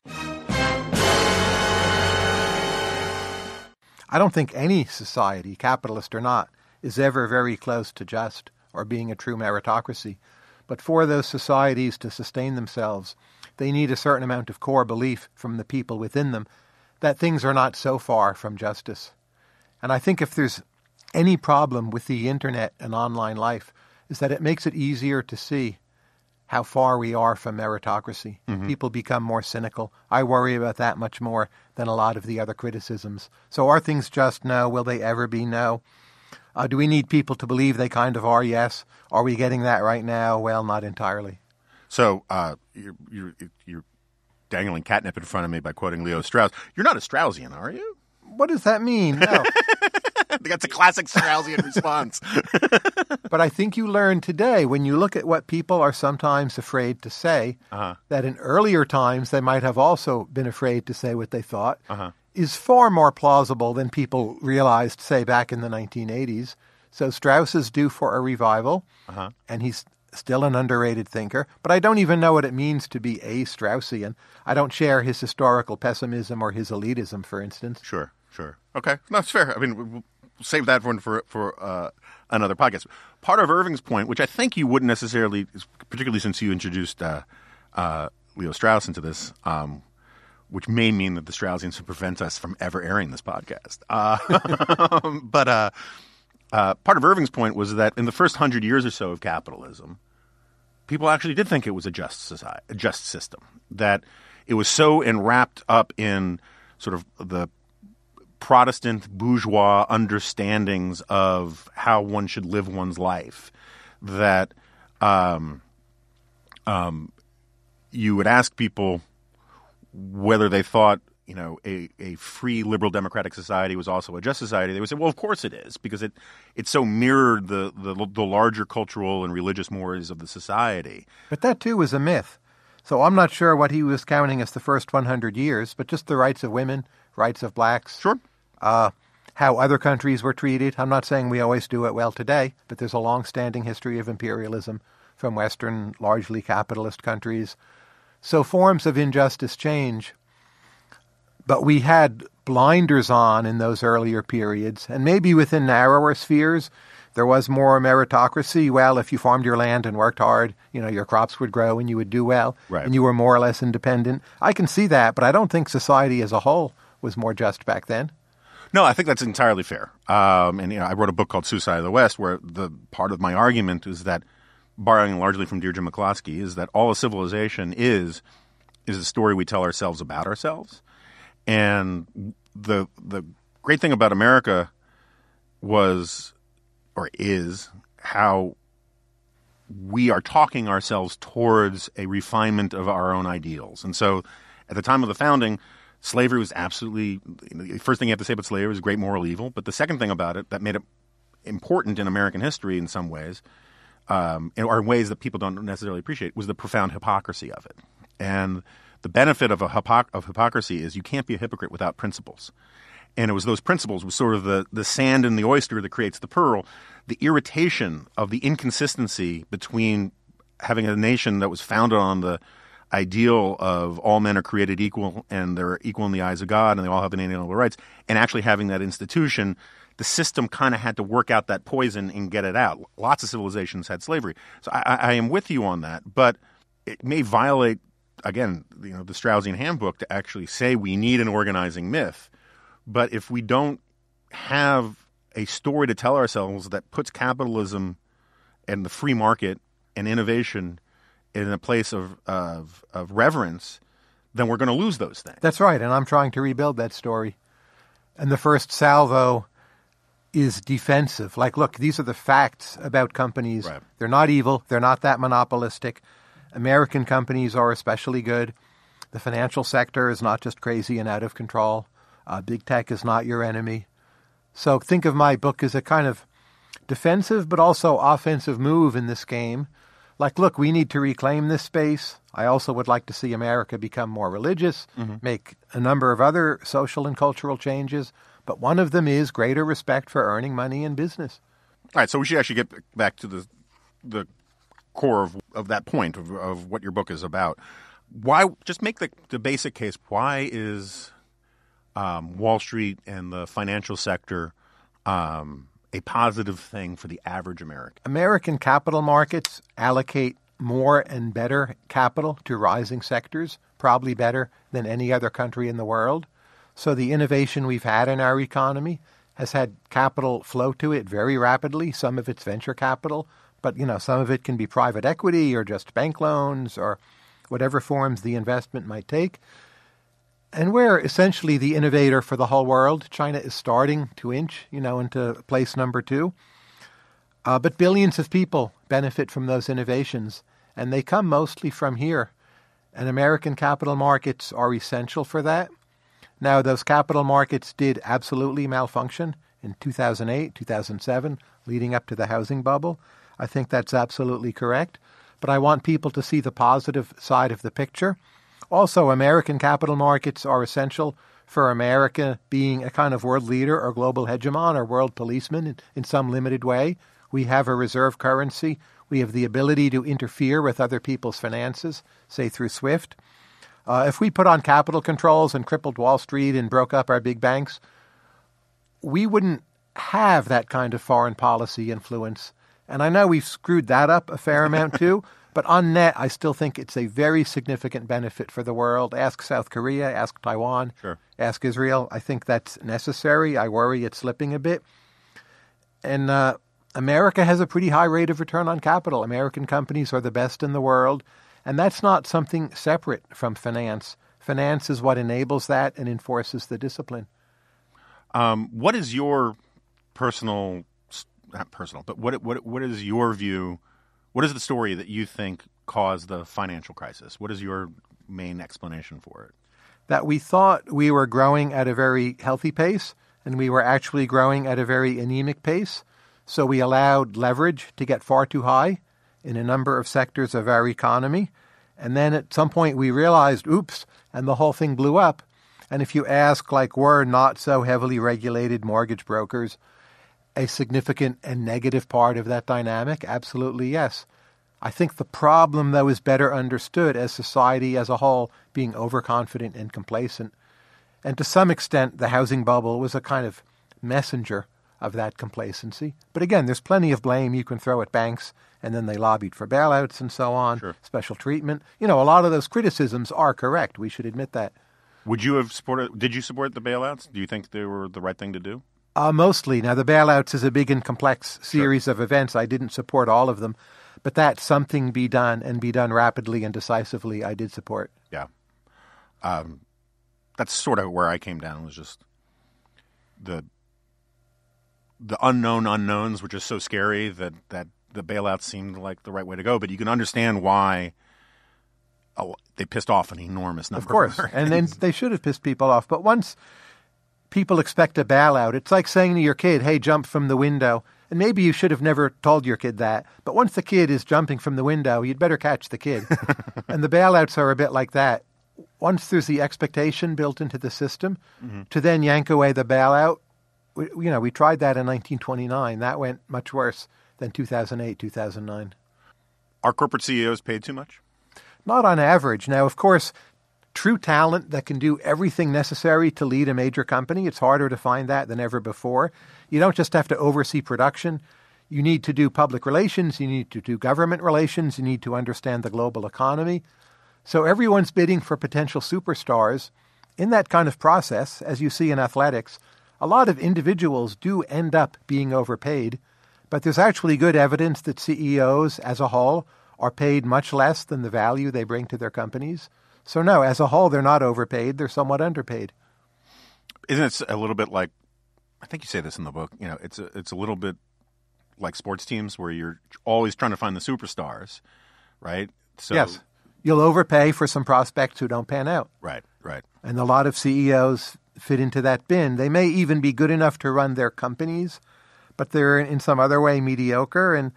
I don't think any society, capitalist or not, is ever very close to just or being a true meritocracy. But for those societies to sustain themselves, they need a certain amount of core belief from the people within them that things are not so far from justice. And I think if there's any problem with the internet and online life, is that it makes it easier to see how far we are from meritocracy. Mm-hmm. People become more cynical. I worry about that much more than a lot of the other criticisms. So are things just no? Will they ever be no? Uh, do we need people to believe they kind of are? Yes. Are we getting that right now? Well, not entirely. So uh, you're, you're, you're dangling catnip in front of me by quoting Leo Strauss. You're not a Straussian, are you? What does that mean? No. That's a classic Straussian response. but I think you learn today when you look at what people are sometimes afraid to say, uh-huh. that in earlier times they might have also been afraid to say what they thought, uh-huh. is far more plausible than people realized, say, back in the 1980s. So Strauss is due for a revival, uh-huh. and he's still an underrated thinker, but I don't even know what it means to be a Straussian. I don't share his historical pessimism or his elitism, for instance. Sure, sure. Okay, that's fair. I mean, we'll save that one for for uh, another podcast. Part of Irving's point, which I think you wouldn't necessarily, particularly since you introduced uh, uh, Leo Strauss into this, um, which may mean that the Straussians prevent us from ever airing this podcast. Uh, but uh, uh, part of Irving's point was that in the first hundred years or so of capitalism, people actually did think it was a just society, a just system. That it was so enwrapped up in sort of the Protestant bourgeois understandings of how one should live one's life that um, um, you would ask people whether they thought you know a, a free liberal democratic society was also a just society they would say well of course it is because it it so mirrored the, the the larger cultural and religious mores of the society. But that too was a myth. So i'm not sure what he was counting as the first 100 years but just the rights of women rights of blacks sure uh, how other countries were treated i'm not saying we always do it well today but there's a long-standing history of imperialism from western largely capitalist countries so forms of injustice change but we had blinders on in those earlier periods, and maybe within narrower spheres, there was more meritocracy. Well, if you farmed your land and worked hard, you know, your crops would grow and you would do well, right. and you were more or less independent. I can see that, but I don't think society as a whole was more just back then. No, I think that's entirely fair. Um, and you know, I wrote a book called Suicide of the West, where the part of my argument is that, borrowing largely from Deirdre McCloskey, is that all a civilization is is a story we tell ourselves about ourselves. And the the great thing about America was or is how we are talking ourselves towards a refinement of our own ideals. And so at the time of the founding, slavery was absolutely the first thing you have to say about slavery was great moral evil. But the second thing about it that made it important in American history in some ways, um, or in ways that people don't necessarily appreciate, was the profound hypocrisy of it. And the benefit of a hypoc- of hypocrisy is you can't be a hypocrite without principles. And it was those principles was sort of the, the sand in the oyster that creates the pearl, the irritation of the inconsistency between having a nation that was founded on the ideal of all men are created equal and they're equal in the eyes of God and they all have inalienable rights, and actually having that institution, the system kind of had to work out that poison and get it out. Lots of civilizations had slavery. So I, I am with you on that, but it may violate again, you know, the Straussian handbook to actually say we need an organizing myth. But if we don't have a story to tell ourselves that puts capitalism and the free market and innovation in a place of, of, of reverence, then we're going to lose those things. That's right. And I'm trying to rebuild that story. And the first salvo is defensive. Like, look, these are the facts about companies. Right. They're not evil, they're not that monopolistic. American companies are especially good. The financial sector is not just crazy and out of control. Uh, big tech is not your enemy. So think of my book as a kind of defensive but also offensive move in this game. Like, look, we need to reclaim this space. I also would like to see America become more religious, mm-hmm. make a number of other social and cultural changes, but one of them is greater respect for earning money in business. All right, so we should actually get back to the the core of, of that point of, of what your book is about. Why just make the, the basic case? Why is um, Wall Street and the financial sector um, a positive thing for the average American? American capital markets allocate more and better capital to rising sectors, probably better than any other country in the world. So the innovation we've had in our economy has had capital flow to it very rapidly. Some of it's venture capital, but you know, some of it can be private equity or just bank loans or whatever forms the investment might take. And we're essentially the innovator for the whole world. China is starting to inch, you know, into place number two. Uh, but billions of people benefit from those innovations, and they come mostly from here. And American capital markets are essential for that. Now, those capital markets did absolutely malfunction in 2008, 2007, leading up to the housing bubble. I think that's absolutely correct. But I want people to see the positive side of the picture. Also, American capital markets are essential for America being a kind of world leader or global hegemon or world policeman in, in some limited way. We have a reserve currency. We have the ability to interfere with other people's finances, say through SWIFT. Uh, if we put on capital controls and crippled Wall Street and broke up our big banks, we wouldn't have that kind of foreign policy influence. And I know we've screwed that up a fair amount too, but on net, I still think it's a very significant benefit for the world. Ask South Korea, ask Taiwan, Sure. ask Israel. I think that's necessary. I worry it's slipping a bit. And uh, America has a pretty high rate of return on capital. American companies are the best in the world. And that's not something separate from finance. Finance is what enables that and enforces the discipline. Um, what is your personal, not personal, but what what what is your view? What is the story that you think caused the financial crisis? What is your main explanation for it? That we thought we were growing at a very healthy pace, and we were actually growing at a very anemic pace. So we allowed leverage to get far too high in a number of sectors of our economy. And then at some point we realized, oops, and the whole thing blew up. And if you ask, like, were not so heavily regulated mortgage brokers a significant and negative part of that dynamic? Absolutely yes. I think the problem, though, is better understood as society as a whole being overconfident and complacent. And to some extent, the housing bubble was a kind of messenger of that complacency. But again, there's plenty of blame you can throw at banks, and then they lobbied for bailouts and so on, Sure. special treatment. You know, a lot of those criticisms are correct. We should admit that. Would you have supported? Did you support the bailouts? Do you think they were the right thing to do? Uh, mostly. Now, the bailouts is a big and complex series of events. I didn't support all of them, but that something be done and be done rapidly and decisively, I did support. Yeah. Um, that's sort of where I came down. Was just the the unknown unknowns were just so scary that that the bailouts seemed like the right way to go. But you can understand why. Oh, they pissed off an enormous number. Of course. and then they should have pissed people off. But once people expect a bailout, it's like saying to your kid, hey, jump from the window. And maybe you should have never told your kid that. But once the kid is jumping from the window, you'd better catch the kid. and the bailouts are a bit like that. Once there's the expectation built into the system mm-hmm. to then yank away the bailout, we, you know, we tried that in 1929. That went much worse than 2008, 2009. Are corporate CEOs paid too much? Not on average. Now, of course, true talent that can do everything necessary to lead a major company, it's harder to find that than ever before. You don't just have to oversee production. You need to do public relations, you need to do government relations, you need to understand the global economy. So everyone's bidding for potential superstars. In that kind of process, as you see in athletics, a lot of individuals do end up being overpaid, but there's actually good evidence that CEOs as a whole are paid much less than the value they bring to their companies. So, no, as a whole, they're not overpaid, they're somewhat underpaid. Isn't it a little bit like? I think you say this in the book. You know, it's a, it's a little bit like sports teams where you're always trying to find the superstars, right? So, yes. You'll overpay for some prospects who don't pan out. Right. Right. And a lot of CEOs fit into that bin. They may even be good enough to run their companies, but they're in some other way mediocre. And,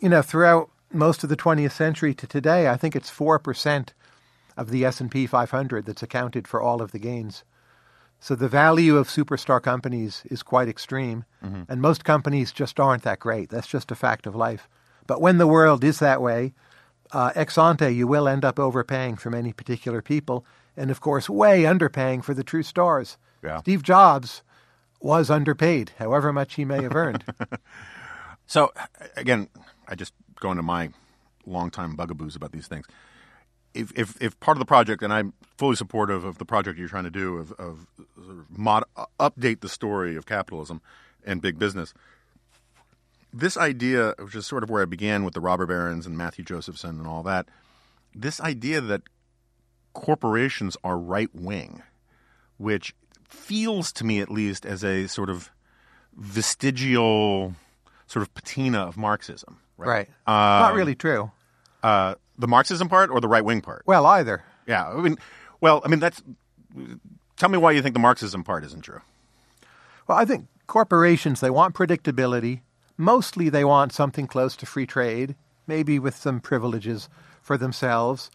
you know, throughout most of the 20th century to today, I think it's 4% of the S&P 500 that's accounted for all of the gains. So the value of superstar companies is quite extreme, and most companies just aren't that great. That's just a fact of life. But when the world is that way, uh, ex ante, you will end up overpaying for many particular people, and of course, way underpaying for the true stars. Yeah. Steve Jobs was underpaid, however much he may have earned. So again, I just go into my longtime bugaboos about these things. If, if, if part of the project, and I'm fully supportive of the project you're trying to do of, of sort of mod, update the story of capitalism and big business, this idea, which is sort of where I began with the robber barons and Matthew Josephson and all that, this idea that corporations are right wing, which feels to me at least as a sort of vestigial sort of patina of Marxism. Right. Not really true. Uh, the Marxism part or the right wing part? Well, either. Yeah. I mean, well, I mean that's. Tell me why you think the Marxism part isn't true. Well, I think corporations they want predictability. Mostly, they want something close to free trade, maybe with some privileges for themselves.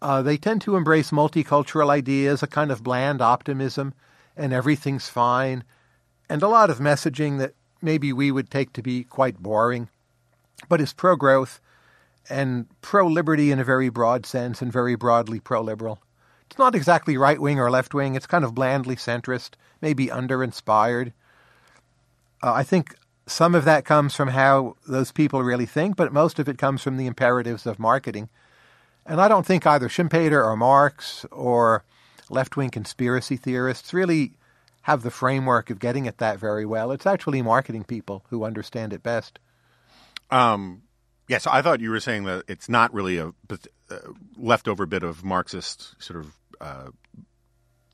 Uh, they tend to embrace multicultural ideas, a kind of bland optimism, and everything's fine, and a lot of messaging that maybe we would take to be quite boring, but is pro growth and pro liberty in a very broad sense and very broadly pro liberal. It's not exactly right wing or left wing, it's kind of blandly centrist, maybe under inspired. Uh, I think some of that comes from how those people really think, but most of it comes from the imperatives of marketing. And I don't think either Schumpeter or Marx or left wing conspiracy theorists really have the framework of getting at that very well. It's actually marketing people who understand it best. Um, yeah, so I thought you were saying that it's not really a, a leftover bit of Marxist sort of uh,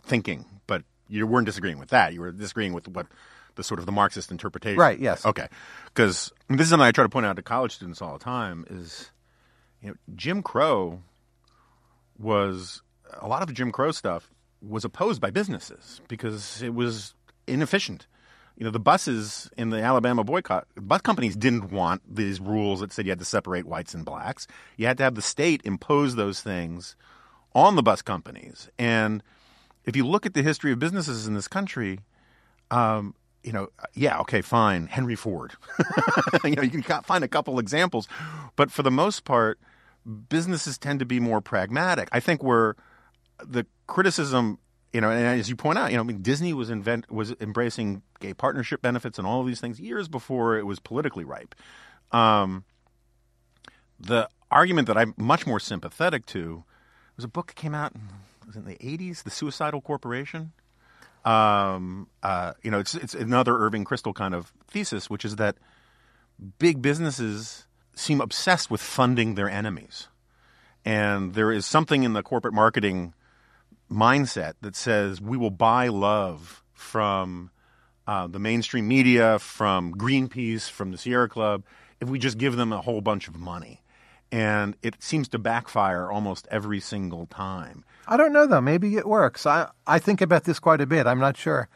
thinking, but you weren't disagreeing with that. You were disagreeing with what the sort of the Marxist interpretation. Right. Yes. Okay. Because this is something I try to point out to college students all the time is, you know, Jim Crow was a lot of the Jim Crow stuff was opposed by businesses because it was inefficient. You know, the buses in the Alabama boycott, bus companies didn't want these rules that said you had to separate whites and blacks. You had to have the state impose those things on the bus companies. And if you look at the history of businesses in this country, um, you know, yeah, okay, fine, Henry Ford. you know, you can find a couple examples, but for the most part, businesses tend to be more pragmatic. I think where the criticism, you know, and as you point out, you know, I mean, Disney was invent was embracing gay partnership benefits and all of these things years before it was politically ripe. Um, the argument that I'm much more sympathetic to was a book that came out was in the 80s, The Suicidal Corporation. Um, uh, you know, it's it's another Irving Kristol kind of thesis, which is that big businesses seem obsessed with funding their enemies, and there is something in the corporate marketing mindset that says we will buy love from uh, the mainstream media, from Greenpeace, from the Sierra Club, if we just give them a whole bunch of money. And it seems to backfire almost every single time. I don't know though. Maybe it works. I I think about this quite a bit. I'm not sure,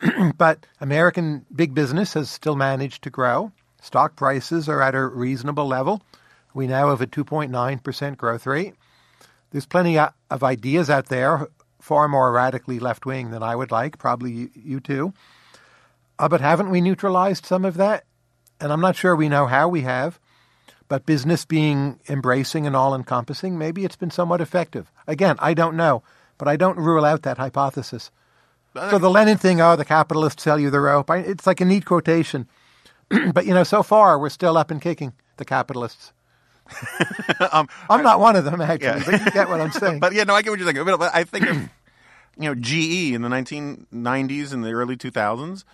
but American big business has still managed to grow. Stock prices are at a reasonable level. We now have a 2.9 percent growth rate. There's plenty of ideas out there, far more radically left wing than I would like. Probably you, too. Uh, but haven't we neutralized some of that? And I'm not sure we know how we have. But business being embracing and all encompassing, maybe it's been somewhat effective. Again, I don't know, but I don't rule out that hypothesis. So the Lenin thing, oh, the capitalists sell you the rope. It's like a neat quotation. but, you know, so far we're still up and kicking, the capitalists. um, I'm not one of them, actually, yeah. but you get what I'm saying. but, yeah, no, I get what you're saying. But I think of, you know, GE in the 1990s and the early 2000s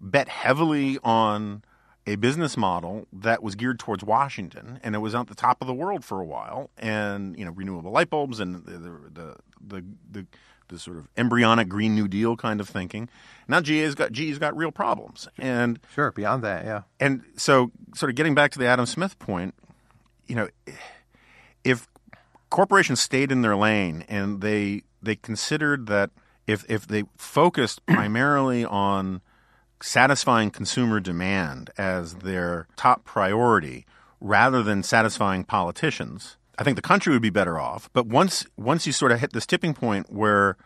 bet heavily on – a business model that was geared towards Washington, and it was at the top of the world for a while. And you know, renewable light bulbs and the the the, the, the sort of embryonic Green New Deal kind of thinking. Now GE's got GE's got real problems, and sure beyond that, yeah. And so, sort of getting back to the Adam Smith point, you know, if corporations stayed in their lane and they they considered that if if they focused primarily on satisfying consumer demand as their top priority rather than satisfying politicians, I think the country would be better off. But once once you sort of hit this tipping point where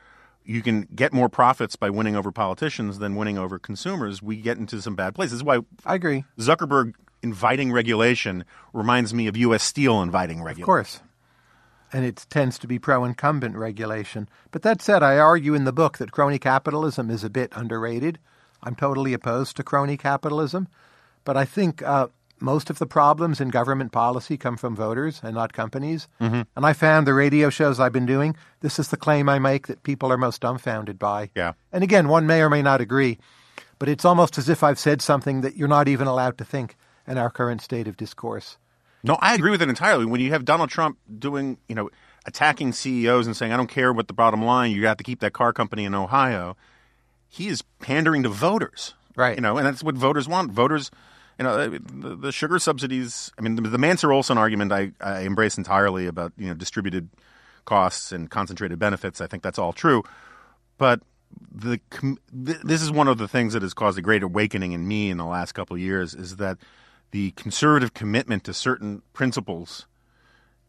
you can get more profits by winning over politicians than winning over consumers, we get into some bad places. Why I agree. Zuckerberg inviting regulation reminds me of U.S. Steel inviting regulation. Of course. And it tends to be pro incumbent regulation. But that said, I argue in the book that crony capitalism is a bit underrated. I'm totally opposed to crony capitalism, but I think uh, most of the problems in government policy come from voters and not companies. Mm-hmm. And I found the radio shows I've been doing, this is the claim I make that people are most dumbfounded by. Yeah. And again, one may or may not agree, but it's almost as if I've said something that you're not even allowed to think in our current state of discourse. No, I agree with it entirely. When you have Donald Trump doing, you know, attacking CEOs and saying, I don't care what the bottom line, you have to keep that car company in Ohio, he is pandering to voters. Right. You know, and that's what voters want. Voters you know, uh, the, the sugar subsidies. I mean, the, the Mancur Olson argument I, I embrace entirely about you know distributed costs and concentrated benefits. I think that's all true, but the this is one of the things that has caused a great awakening in me in the last couple of years is that the conservative commitment to certain principles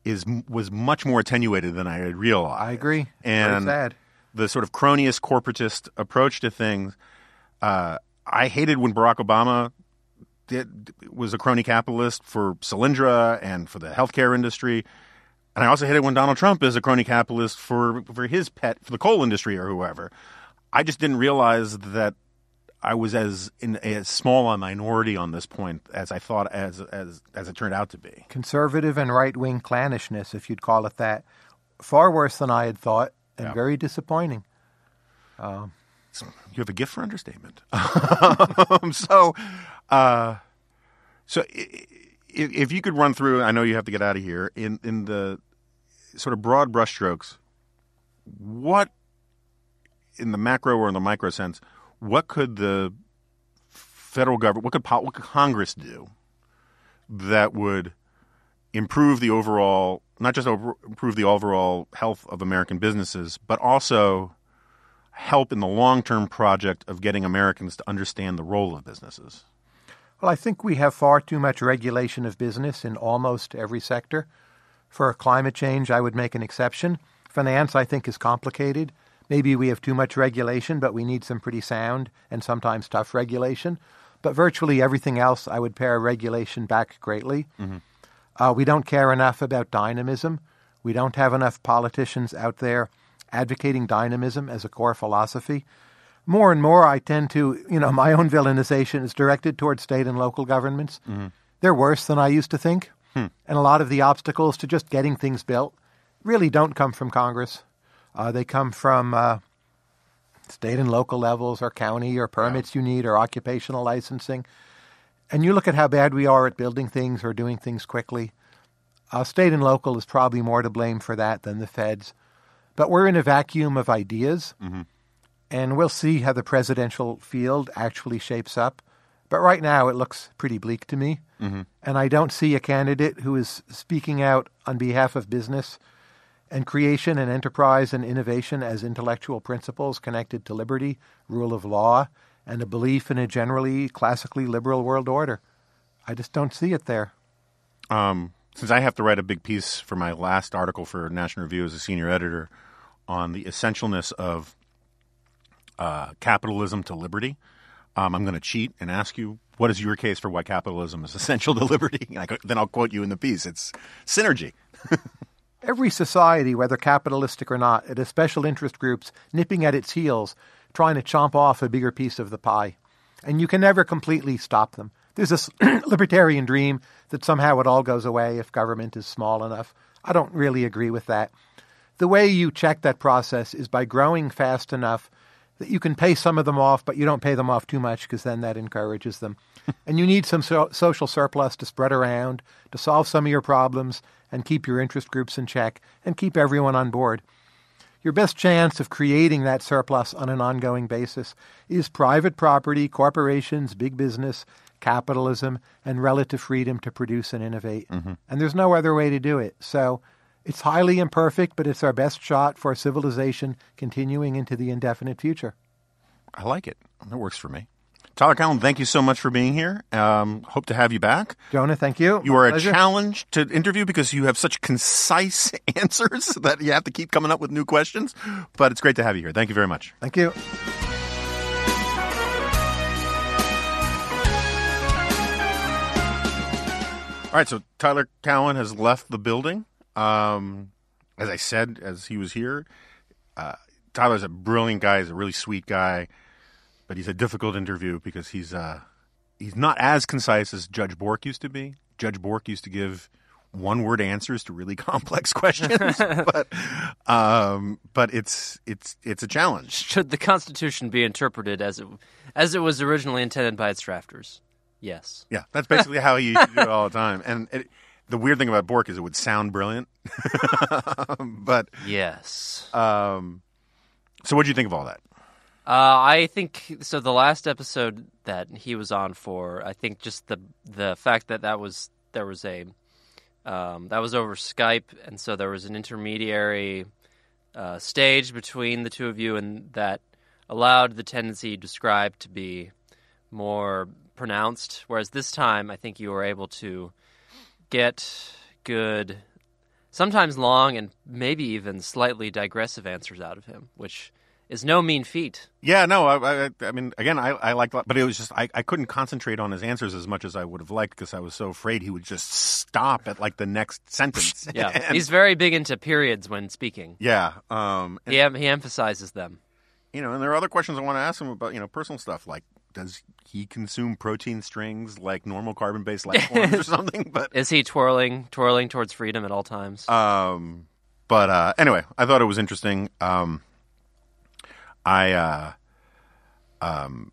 is was much more attenuated than I had realized. I agree. And sad. the sort of cronyist corporatist approach to things. Uh, I hated when Barack Obama did, was a crony capitalist for Solyndra and for the healthcare industry. And I also hate it when Donald Trump is a crony capitalist for, for his pet, for the coal industry or whoever. I just didn't realize that I was as in as small a minority on this point as I thought as as as it turned out to be. Conservative and right wing clannishness, if you'd call it that, far worse than I had thought, and yeah. very disappointing. Um, you have a gift for understatement. so, uh, so if, if you could run through, I know you have to get out of here in in the sort of broad brushstrokes. What, in the macro or in the micro sense, what could the federal government, what could what could Congress do that would improve the overall, not just over, improve the overall health of American businesses, but also help in the long term project of getting Americans to understand the role of businesses? Well, I think we have far too much regulation of business in almost every sector. For climate change, I would make an exception. Finance, I think, is complicated. Maybe we have too much regulation, but we need some pretty sound and sometimes tough regulation. But virtually everything else, I would pare regulation back greatly. Mm-hmm. Uh, we don't care enough about dynamism. We don't have enough politicians out there advocating dynamism as a core philosophy more and more I tend to, you know, my own villainization is directed towards state and local governments. Mm-hmm. They're worse than I used to think. Hmm. And a lot of the obstacles to just getting things built really don't come from Congress. Uh, they come from uh, state and local levels or county or permits yeah. you need or occupational licensing. And you look at how bad we are at building things or doing things quickly. Uh, state and local is probably more to blame for that than the feds. But we're in a vacuum of ideas. Mm-hmm and we'll see how the presidential field actually shapes up. But right now, it looks pretty bleak to me. Mm-hmm. And I don't see a candidate who is speaking out on behalf of business and creation and enterprise and innovation as intellectual principles connected to liberty, rule of law, and a belief in a generally classically liberal world order. I just don't see it there. Um, since I have to write a big piece for my last article for National Review as a senior editor on the essentialness of uh, capitalism to liberty. Um, I'm going to cheat and ask you, what is your case for why capitalism is essential to liberty? then I'll quote you in the piece. It's synergy. Every society, whether capitalistic or not, it has special interest groups nipping at its heels, trying to chomp off a bigger piece of the pie. And you can never completely stop them. There's this libertarian dream that somehow it all goes away if government is small enough. I don't really agree with that. The way you check that process is by growing fast enough that you can pay some of them off, but you don't pay them off too much because then that encourages them. and you need some so- social surplus to spread around to solve some of your problems and keep your interest groups in check and keep everyone on board. Your best chance of creating that surplus on an ongoing basis is private property, corporations, big business, capitalism, and relative freedom to produce and innovate. Mm-hmm. And there's no other way to do it. So it's highly imperfect, but it's our best shot for civilization continuing into the indefinite future. I like it. That works for me. Tyler Cowen, thank you so much for being here. Um, hope to have you back. Jonah, thank you. You My are pleasure. a challenge to interview because you have such concise answers that you have to keep coming up with new questions. But it's great to have you here. Thank you very much. Thank you. All right, so Tyler Cowen has left the building. Um, as I said, as he was here, uh, Tyler's a brilliant guy. He's a really sweet guy, but he's a difficult interview because he's uh, he's not as concise as Judge Bork used to be. Judge Bork used to give one word answers to really complex questions, but um, but it's it's it's a challenge. Should the Constitution be interpreted as it as it was originally intended by its drafters? Yes. Yeah, that's basically how he used to do it all the time. And it, the weird thing about Bork is it would sound brilliant, but Yes. um, so what do you think of all that? Uh, I think so. The last episode that he was on for, I think just the the fact that that was there was a um, that was over Skype, and so there was an intermediary uh, stage between the two of you, and that allowed the tendency described to be more pronounced. Whereas this time, I think you were able to get good, sometimes long, and maybe even slightly digressive answers out of him, which is no mean feat. Yeah, no, I, I, I mean, again, I, I like, but it was just I, I couldn't concentrate on his answers as much as I would have liked because I was so afraid he would just stop at like the next sentence. Yeah, And- he's very big into periods when speaking. yeah, um, and, He em- he emphasizes them. you know, and there are other questions I want to ask him about, you know, personal stuff like does he consume protein strings like normal carbon-based life forms or something? But Is he twirling twirling towards freedom at all times? Um, but uh, anyway, I thought it was interesting. Um, I uh, um,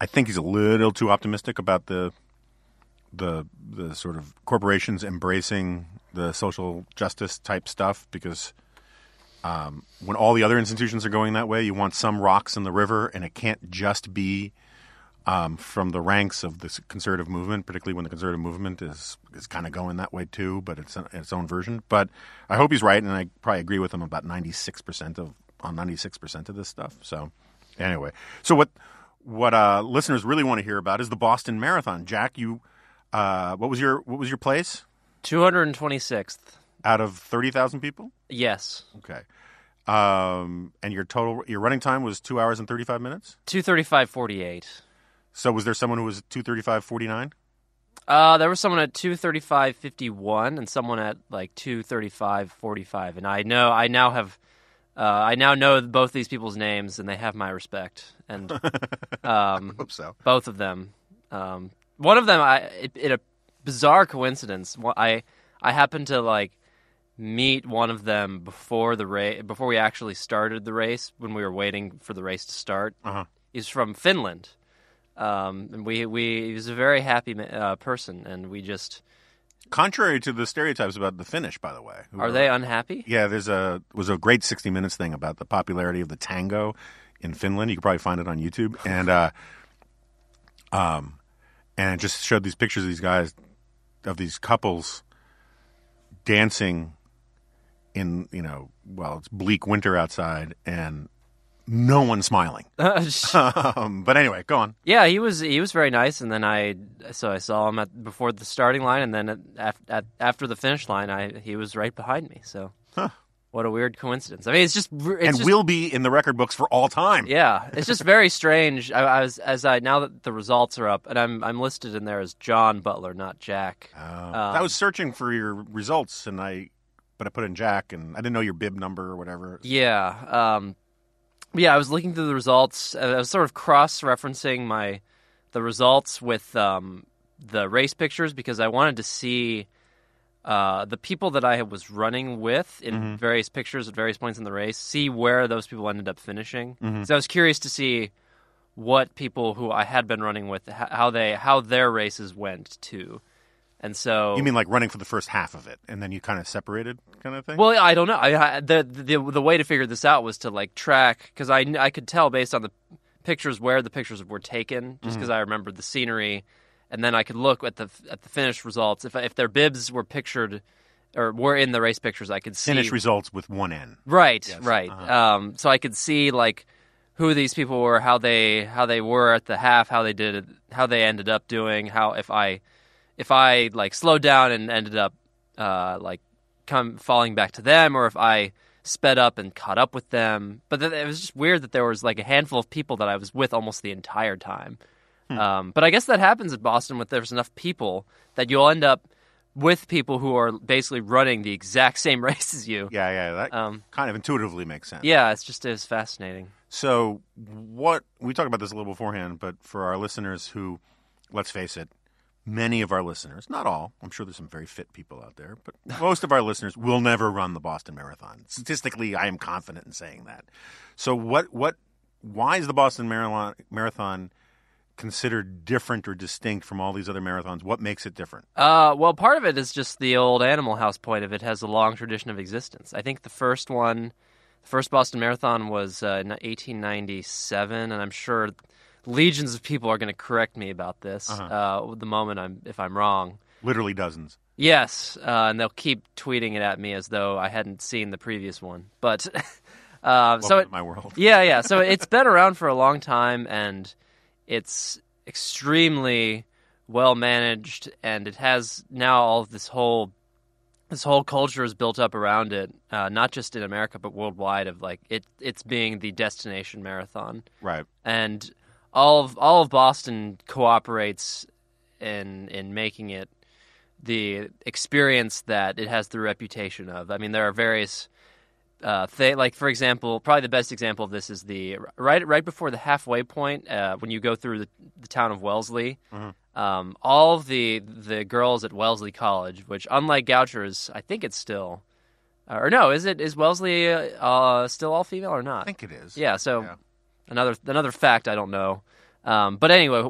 I think he's a little too optimistic about the the the sort of corporations embracing the social justice type stuff because um, when all the other institutions are going that way, you want some rocks in the river, and it can't just be um, from the ranks of the conservative movement, particularly when the conservative movement is is kind of going that way too, but it's its own version. But I hope he's right, and I probably agree with him about ninety six percent of on ninety six percent of this stuff. So anyway, so what what uh, listeners really want to hear about is the Boston Marathon. Jack, you uh, what was your what was your place Two hundred and twenty sixth. out of thirty thousand people? Yes, Okay. Um, and your total your running time was two hours and thirty five minutes. two thirty five forty eight. So was there someone who was two thirty five forty nine? Uh, there was someone at two thirty five fifty one, and someone at like two thirty five forty five. And I know I now have. Uh, I now know both these people's names, and they have my respect. And um, Hope so. both of them. Um, one of them, I it, it a bizarre coincidence. I I happened to like meet one of them before the race, before we actually started the race. When we were waiting for the race to start, Uh-huh. he's from Finland, um, and we we he was a very happy uh, person, and we just Contrary to the stereotypes about the Finnish, by the way, who are they unhappy? Yeah, there's a was a great 60 Minutes thing about the popularity of the tango in Finland. You could probably find it on YouTube, and uh, um, and it just showed these pictures of these guys, of these couples dancing in you know, well, it's bleak winter outside, and no one smiling. um, but anyway, go on. Yeah, he was he was very nice, and then I so I saw him at before the starting line, and then at, at, after the finish line, I he was right behind me. So, what a weird coincidence. I mean, it's just it's and just, will be in the record books for all time. yeah, it's just very strange. I, I was as I now that the results are up, and I'm I'm listed in there as John Butler, not Jack. Uh, Um, I was searching for your results, and I, but I put in Jack, and I didn't know your bib number or whatever. Yeah. Um, yeah, I was looking through the results. I was sort of cross-referencing my the results with um, the race pictures because I wanted to see uh, the people that I was running with in various pictures at various points in the race, see where those people ended up finishing. So I was curious to see what people who I had been running with, how they how their races went too. And so You mean like running for the first half of it, and then you kind of separated, kind of thing? Well, I don't know. I, I, the, the the way to figure this out was to like track because I I could tell based on the pictures where the pictures were taken, just because I remembered the scenery, and then I could look at the at the finished results. If if their bibs were pictured or were in the race pictures, I could see finish results with one N. Right, right. Um, so I could see like who these people were, how they how they were at the half, how they did it, how they ended up doing, how if I if I like slowed down and ended up uh, like come falling back to them, or if I sped up and caught up with them. But then it was just weird that there was like a handful of people that I was with almost the entire time. Um, but I guess that happens in Boston with there's enough people that you'll end up with people who are basically running the exact same race as you. Yeah, yeah, that Um, kind of intuitively makes sense. Yeah, it's just it's fascinating. So, what we talked about this a little beforehand, but for our listeners who let's face it, many of our listeners, not all, I'm sure there's some very fit people out there, but most of our listeners will never run the Boston Marathon. Statistically, I am confident in saying that. So what what why is the Boston Marathon considered different or distinct from all these other marathons? What makes it different? Uh, well, part of it is just the old Animal House point of it has a long tradition of existence. I think the first one, the first Boston Marathon was uh, in 1897, and I'm sure legions of people are going to correct me about this uh the moment I'm if I'm wrong. Literally dozens. Yes, uh, and they'll keep tweeting it at me as though I hadn't seen the previous one. But uh, so it, my world. yeah, yeah. So it's been around for a long time, and it's extremely well managed, and it has now all of this whole this whole culture is built up around it, uh, not just in America but worldwide. Of like it, it's being the destination marathon, Right. and all of all of Boston cooperates in in making it the experience that it has the reputation of. I mean, there are various uh, th- like for example, probably the best example of this is the right right before the halfway point uh, when you go through the, the town of Wellesley. Um, all of the the girls at Wellesley College, which unlike Goucher's, I think it's still, uh, or no, is it is Wellesley uh, uh, still all female or not? I think it is. Yeah. So Yeah. Another another fact I don't know. Um, but anyway,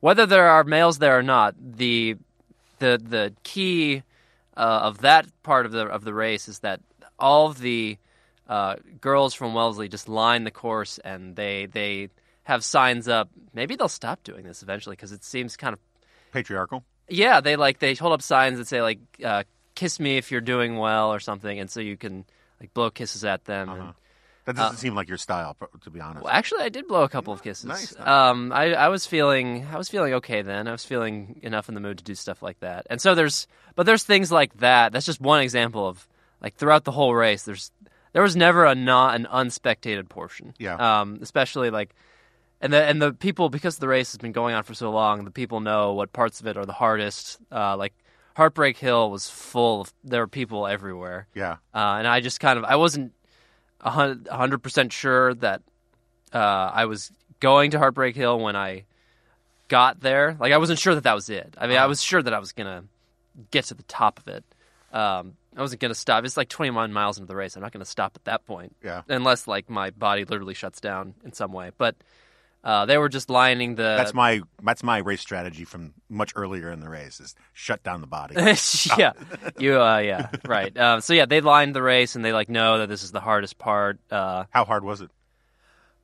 whether there are males there or not, the the the key uh, of that part of the of the race is that all of the uh, girls from Wellesley just line the course and they they have signs up. Maybe they'll stop doing this eventually because it seems kind of Patriarchal. yeah. They like they hold up signs that say like uh, "kiss me if you're doing well" or something, and so you can like blow kisses at them. and- That doesn't seem like your style, to be honest. Uh, well, actually, I did blow a couple of kisses. nice, nice. Um, I, I was feeling, I was feeling okay then. I was feeling enough in the mood to do stuff like that. And so there's, but there's things like that. That's just one example of like throughout the whole race. There's, there was never a not an unspectated portion. Yeah. Um, especially like, and the and the people because the race has been going on for so long, the people know what parts of it are the hardest. Uh, like Heartbreak Hill was full of there were people everywhere. yeah. Uh, and I just kind of I wasn't a hun- a hundred percent sure that uh, I was going to Heartbreak Hill when I got there. Like I wasn't sure that that was it. I mean, I was sure that I was gonna get to the top of it. Um, I wasn't gonna stop. It's like 21 miles into the race. I'm not gonna stop at that point. Yeah. Unless like my body literally shuts down in some way. But uh, they were just lining the. That's my that's my race strategy from much earlier in the race is shut down the body. yeah, you. Uh, yeah, right. Um, so yeah, they lined the race and they like know that this is the hardest part. Uh, How hard was it?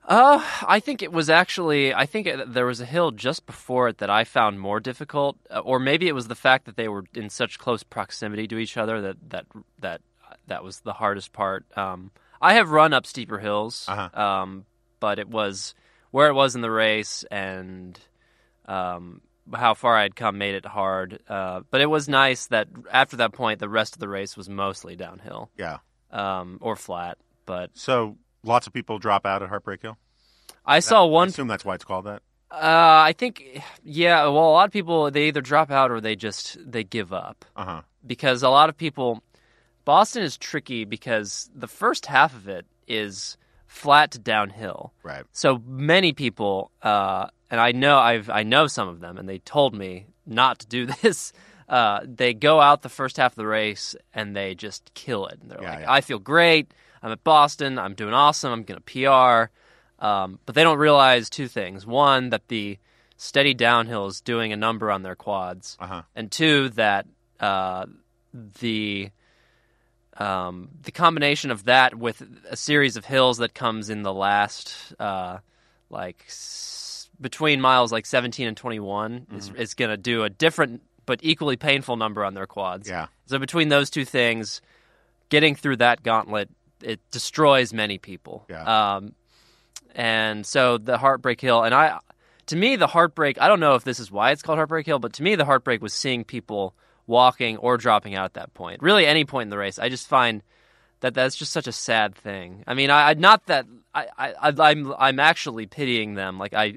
Uh, I think it was actually. I think it, there was a hill just before it that I found more difficult, uh, or maybe it was the fact that they were in such close proximity to each other that that that that was the hardest part. Um, I have run up steeper hills, Uh-huh. um, but it was where it was in the race and um, how far I'd come made it hard. Uh, but it was nice that after that point, the rest of the race was mostly downhill Yeah. um, or flat. But So lots of people drop out at Heartbreak Hill. I saw I one assume that's why it's called that. Uh, I think, yeah. Well, a lot of people they either drop out or they just they give up Uh huh. because a lot of people. Boston is tricky because the first half of it is flat to downhill. Right. So many people, uh, and I know I've I know some of them, and they told me not to do this. Uh, they go out the first half of the race and they just kill it. And they're Yeah, like, yeah. "I feel great. I'm at Boston. I'm doing awesome. I'm gonna PR." Um, but they don't realize two things: one, that the steady downhill is doing a number on their quads, Uh huh. and two, that uh, the um, the combination of that with a series of hills that comes in the last uh, like s- between miles like 17 and 21 is, Mm-hmm. is going to do a different but equally painful number on their quads. Yeah. So between those two things, getting through that gauntlet it destroys many people. Yeah. Um, and so the heartbreak hill, and I, to me, the heartbreak. I don't know if this is why it's called heartbreak hill, but to me, the heartbreak was seeing people walking or dropping out at that point. Really, any point in the race, I just find that that's just such a sad thing. I mean, I, I not that I, I, I'm I'm actually pitying them. Like I,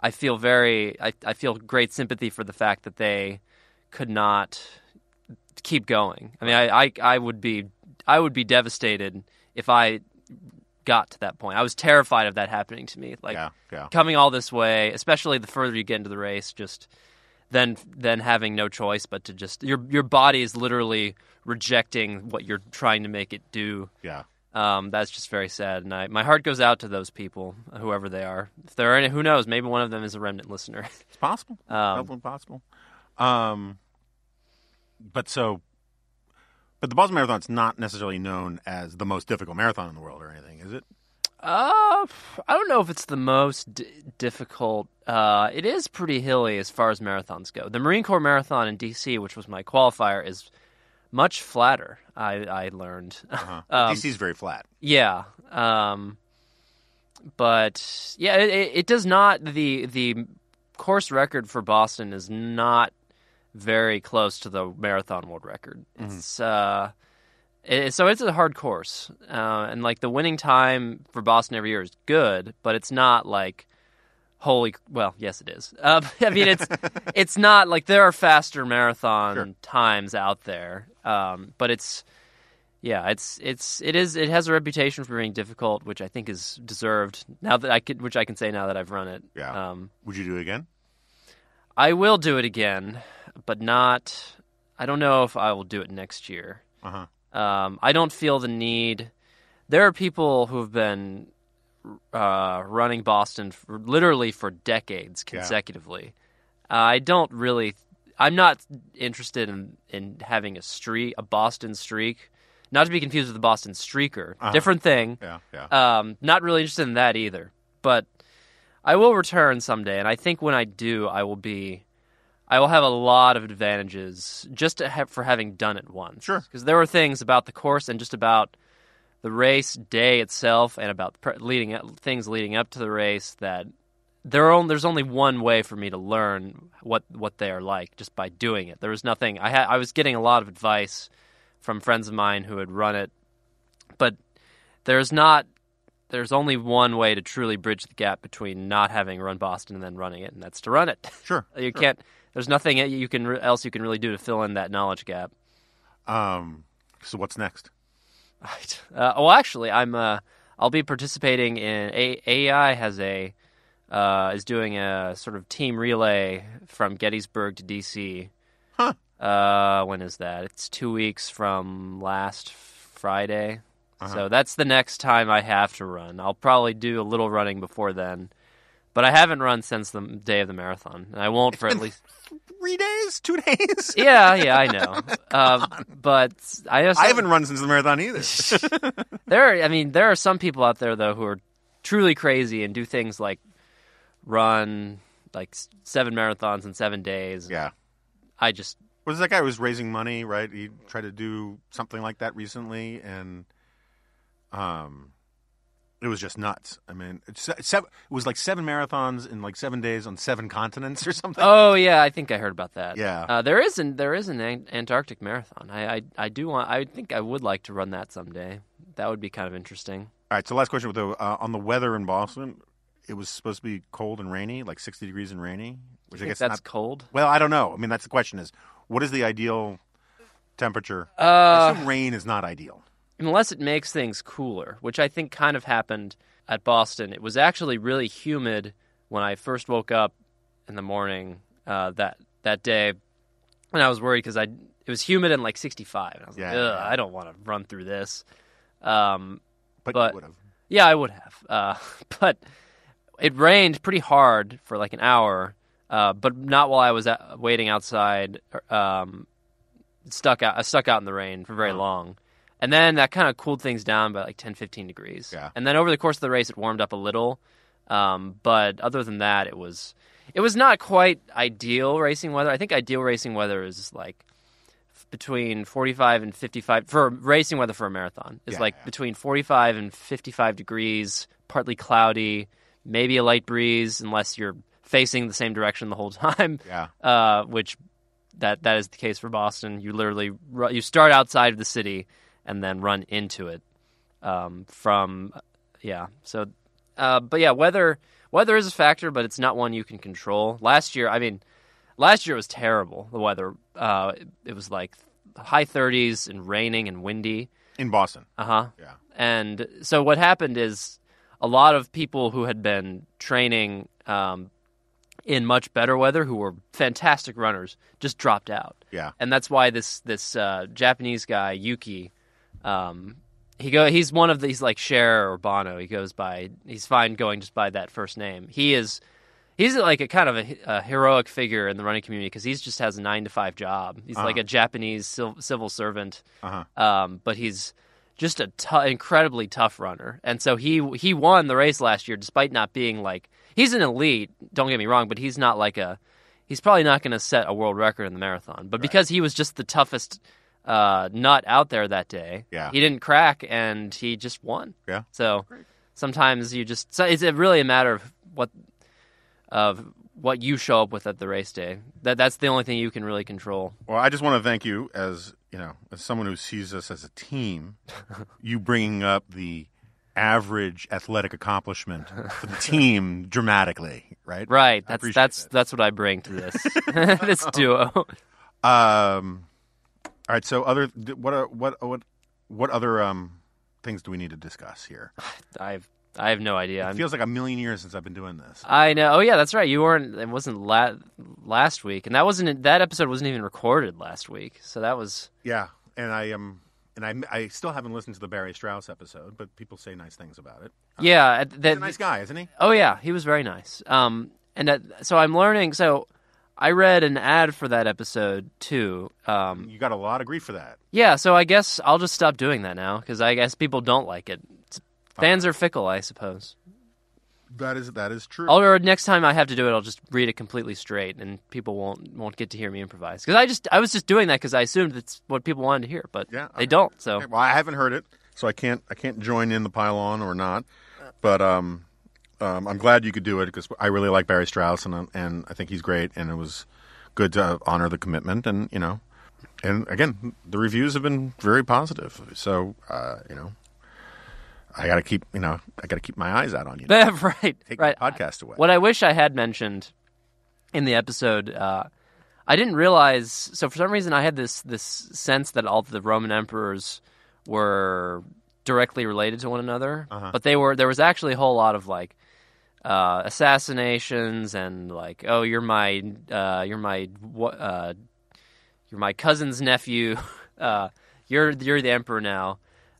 I feel very, I, I feel great sympathy for the fact that they could not keep going. I mean, I, I, I would be, I would be devastated if I got to that point. I was terrified of that happening to me. Like Yeah, yeah. coming all this way, especially the further you get into the race, just then then having no choice but to just your your body is literally rejecting what you're trying to make it do. Yeah. Um, that's just very sad, and I, my heart goes out to those people, whoever they are. If there are any, who knows? Maybe one of them is a remnant listener. It's possible. Um, Definitely possible. Um, but so, but the Boston Marathon's not necessarily known as the most difficult marathon in the world or anything, is it? Uh, I don't know if it's the most d- difficult. Uh, it is pretty hilly as far as marathons go. The Marine Corps Marathon in D.C., which was my qualifier, is much flatter. I, I learned. Uh-huh. Um, DC's very flat. Yeah. Um, but yeah, it, it, it does not. The the course record for Boston is not very close to the marathon world record. It's uh, it, so it's a hard course, uh, and like the winning time for Boston every year is good, but it's not like holy. Well, yes, it is. Uh, I mean, it's it's not like there are faster marathon Sure. times out there, um, but it's yeah, it's it's it is it has a reputation for being difficult, which I think is deserved. Now that I could, which I can say now that I've run it. Yeah. Um, Would you do it again? I will do it again, but not. I don't know if I will do it next year. Uh huh. Um, I don't feel the need. There are people who have been uh, running Boston for, literally for decades Yeah. consecutively. Uh, I don't really. I'm not interested in in having a streak, a Boston streak. Not to be confused with the Boston streaker. Uh-huh. Different thing. Yeah. Yeah. Um, not really interested in that either. But I will return someday, and I think when I do, I will be. I will have a lot of advantages just to have, for having done it once. Sure. Because there were things about the course and just about the race day itself, and about pre- leading up, things leading up to the race that there are only, there's only one way for me to learn what what they are like just by doing it. There was nothing. I had I was getting a lot of advice from friends of mine who had run it, but there's not there's only one way to truly bridge the gap between not having run Boston and then running it, and that's to run it. Sure. you can't. There's nothing you can else you can really do to fill in that knowledge gap. Um. So what's next? Right. Uh, well, actually, I'm. Uh, I'll be participating in a- AI has a uh, is doing a sort of team relay from Gettysburg to DC. Huh. Uh, when is that? It's two weeks from last Friday. Uh-huh. So that's the next time I have to run. I'll probably do a little running before then, but I haven't run since the day of the marathon. And I won't for at least. Three days? Two days? Yeah, yeah, I know. Um, but I I haven't run since the marathon either. There, are, I mean, there are some people out there though who are truly crazy and do things like run like seven marathons in seven days. yeah. I just Was that guy who was raising money, right? He tried to do something like that recently, and um, it was just nuts. I mean, it's, it's seven, it was like seven marathons in like seven days on seven continents or something. oh yeah, I think I heard about that. Yeah. uh, there is an there is an An- Antarctic marathon. I, I I do want. I think I would like to run that someday. That would be kind of interesting. All right. So last question with the uh, on the weather in Boston. It was supposed to be cold and rainy, like sixty degrees and rainy, which I, guess that's not. cold. Well, I don't know. I mean, that's the question: is what is the ideal temperature? Uh, rain is not ideal. Unless it makes things cooler, which I think kind of happened at Boston. It was actually really humid when I first woke up in the morning uh, that that day, and I was worried because I it was humid and like 65, and I was Yeah, like, Ugh, yeah. I don't want to run through this. Um, But, but- you would have. yeah, I would have, uh, but it rained pretty hard for like an hour, uh, but not while I was at, waiting outside. Um, stuck out, I stuck out in the rain for very Oh. long, and then that kind of cooled things down by like 10, 15 degrees. Yeah. And then over the course of the race, it warmed up a little, um, but other than that, it was it was not quite ideal racing weather. I think ideal racing weather is like between 45 and 55 for racing weather for a marathon is Yeah, like yeah. between 45 and 55 degrees, partly cloudy, maybe a light breeze unless you're facing the same direction the whole time. Yeah. Uh, which that that is the case for Boston. You literally you start outside of the city and then run into it um, from yeah. So, uh, but yeah, weather weather is a factor, but it's not one you can control. Last year, I mean, last year was terrible. The weather, uh, it, it was like high 30s and raining and windy. in Boston. Uh huh. Yeah. And so what happened is a lot of people who had been training um, in much better weather, who were fantastic runners, just dropped out. Yeah. And that's why this this uh, Japanese guy Yuki, um, he go he's one of these like Cher or Bono. He goes by he's fine going just by that first name. He is. He's like a kind of a, a heroic figure in the running community because he just has a nine to five job. He's like a Japanese civil, civil servant, Uh-huh. um, but he's just a incredibly tough runner. And so he he won the race last year despite not being like he's an elite. Don't get me wrong, but he's not like a he's probably not going to set a world record in the marathon. But because he was just the toughest uh, nut out there that day, Yeah. he didn't crack and he just won. Yeah. So sometimes you just so it's really a matter of what of what you show up with at the race day. That that's the only thing you can really control. Well, I just want to thank you as you know, as someone who sees us as a team. you bringing up the average athletic accomplishment for the team dramatically, right? Right. That's that's that. that's what I bring to this this duo. Um, all right. So, other what are, what what what other um things do we need to discuss here? I've I have no idea. It I'm, feels like a million years since I've been doing this. I know. Oh yeah, that's right. You weren't. It wasn't la- last week, and that wasn't. That episode wasn't even recorded last week. So that was. Yeah, and I um and I I still haven't listened to the Barry Strauss episode, but people say nice things about it. Yeah. at- He's That, a nice guy, isn't he? Oh yeah, he was very nice. Um, and that, so I'm learning. So I read an ad for that episode too. Um, You got a lot of grief for that. yeah. So I guess I'll just stop doing that now because I guess people don't like it. It's- Fans are fickle, I suppose. That is that is true. Or next time I have to do it, I'll just read it completely straight, and people won't won't get to hear me improvise. Because I just I was just doing that because I assumed that's what people wanted to hear, but Yeah, they okay. don't. So Okay, well, I haven't heard it, so I can't I can't join in the pylon or not. But um, um, I'm glad you could do it because I really like Barry Strauss and and I think he's great, and it was good to honor the commitment, and you know, and again, the reviews have been very positive. So uh, you know, I got to keep you know I got to keep my eyes out on you. right, Take right. the podcast away. What I wish I had mentioned in the episode, uh, I didn't realize. So for some reason, I had this this sense that all the Roman emperors were directly related to one another, Uh-huh. but they were. There was actually a whole lot of like uh, assassinations and like, oh, you're my uh, you're my uh, you're my cousin's nephew. Uh, you're you're the emperor now,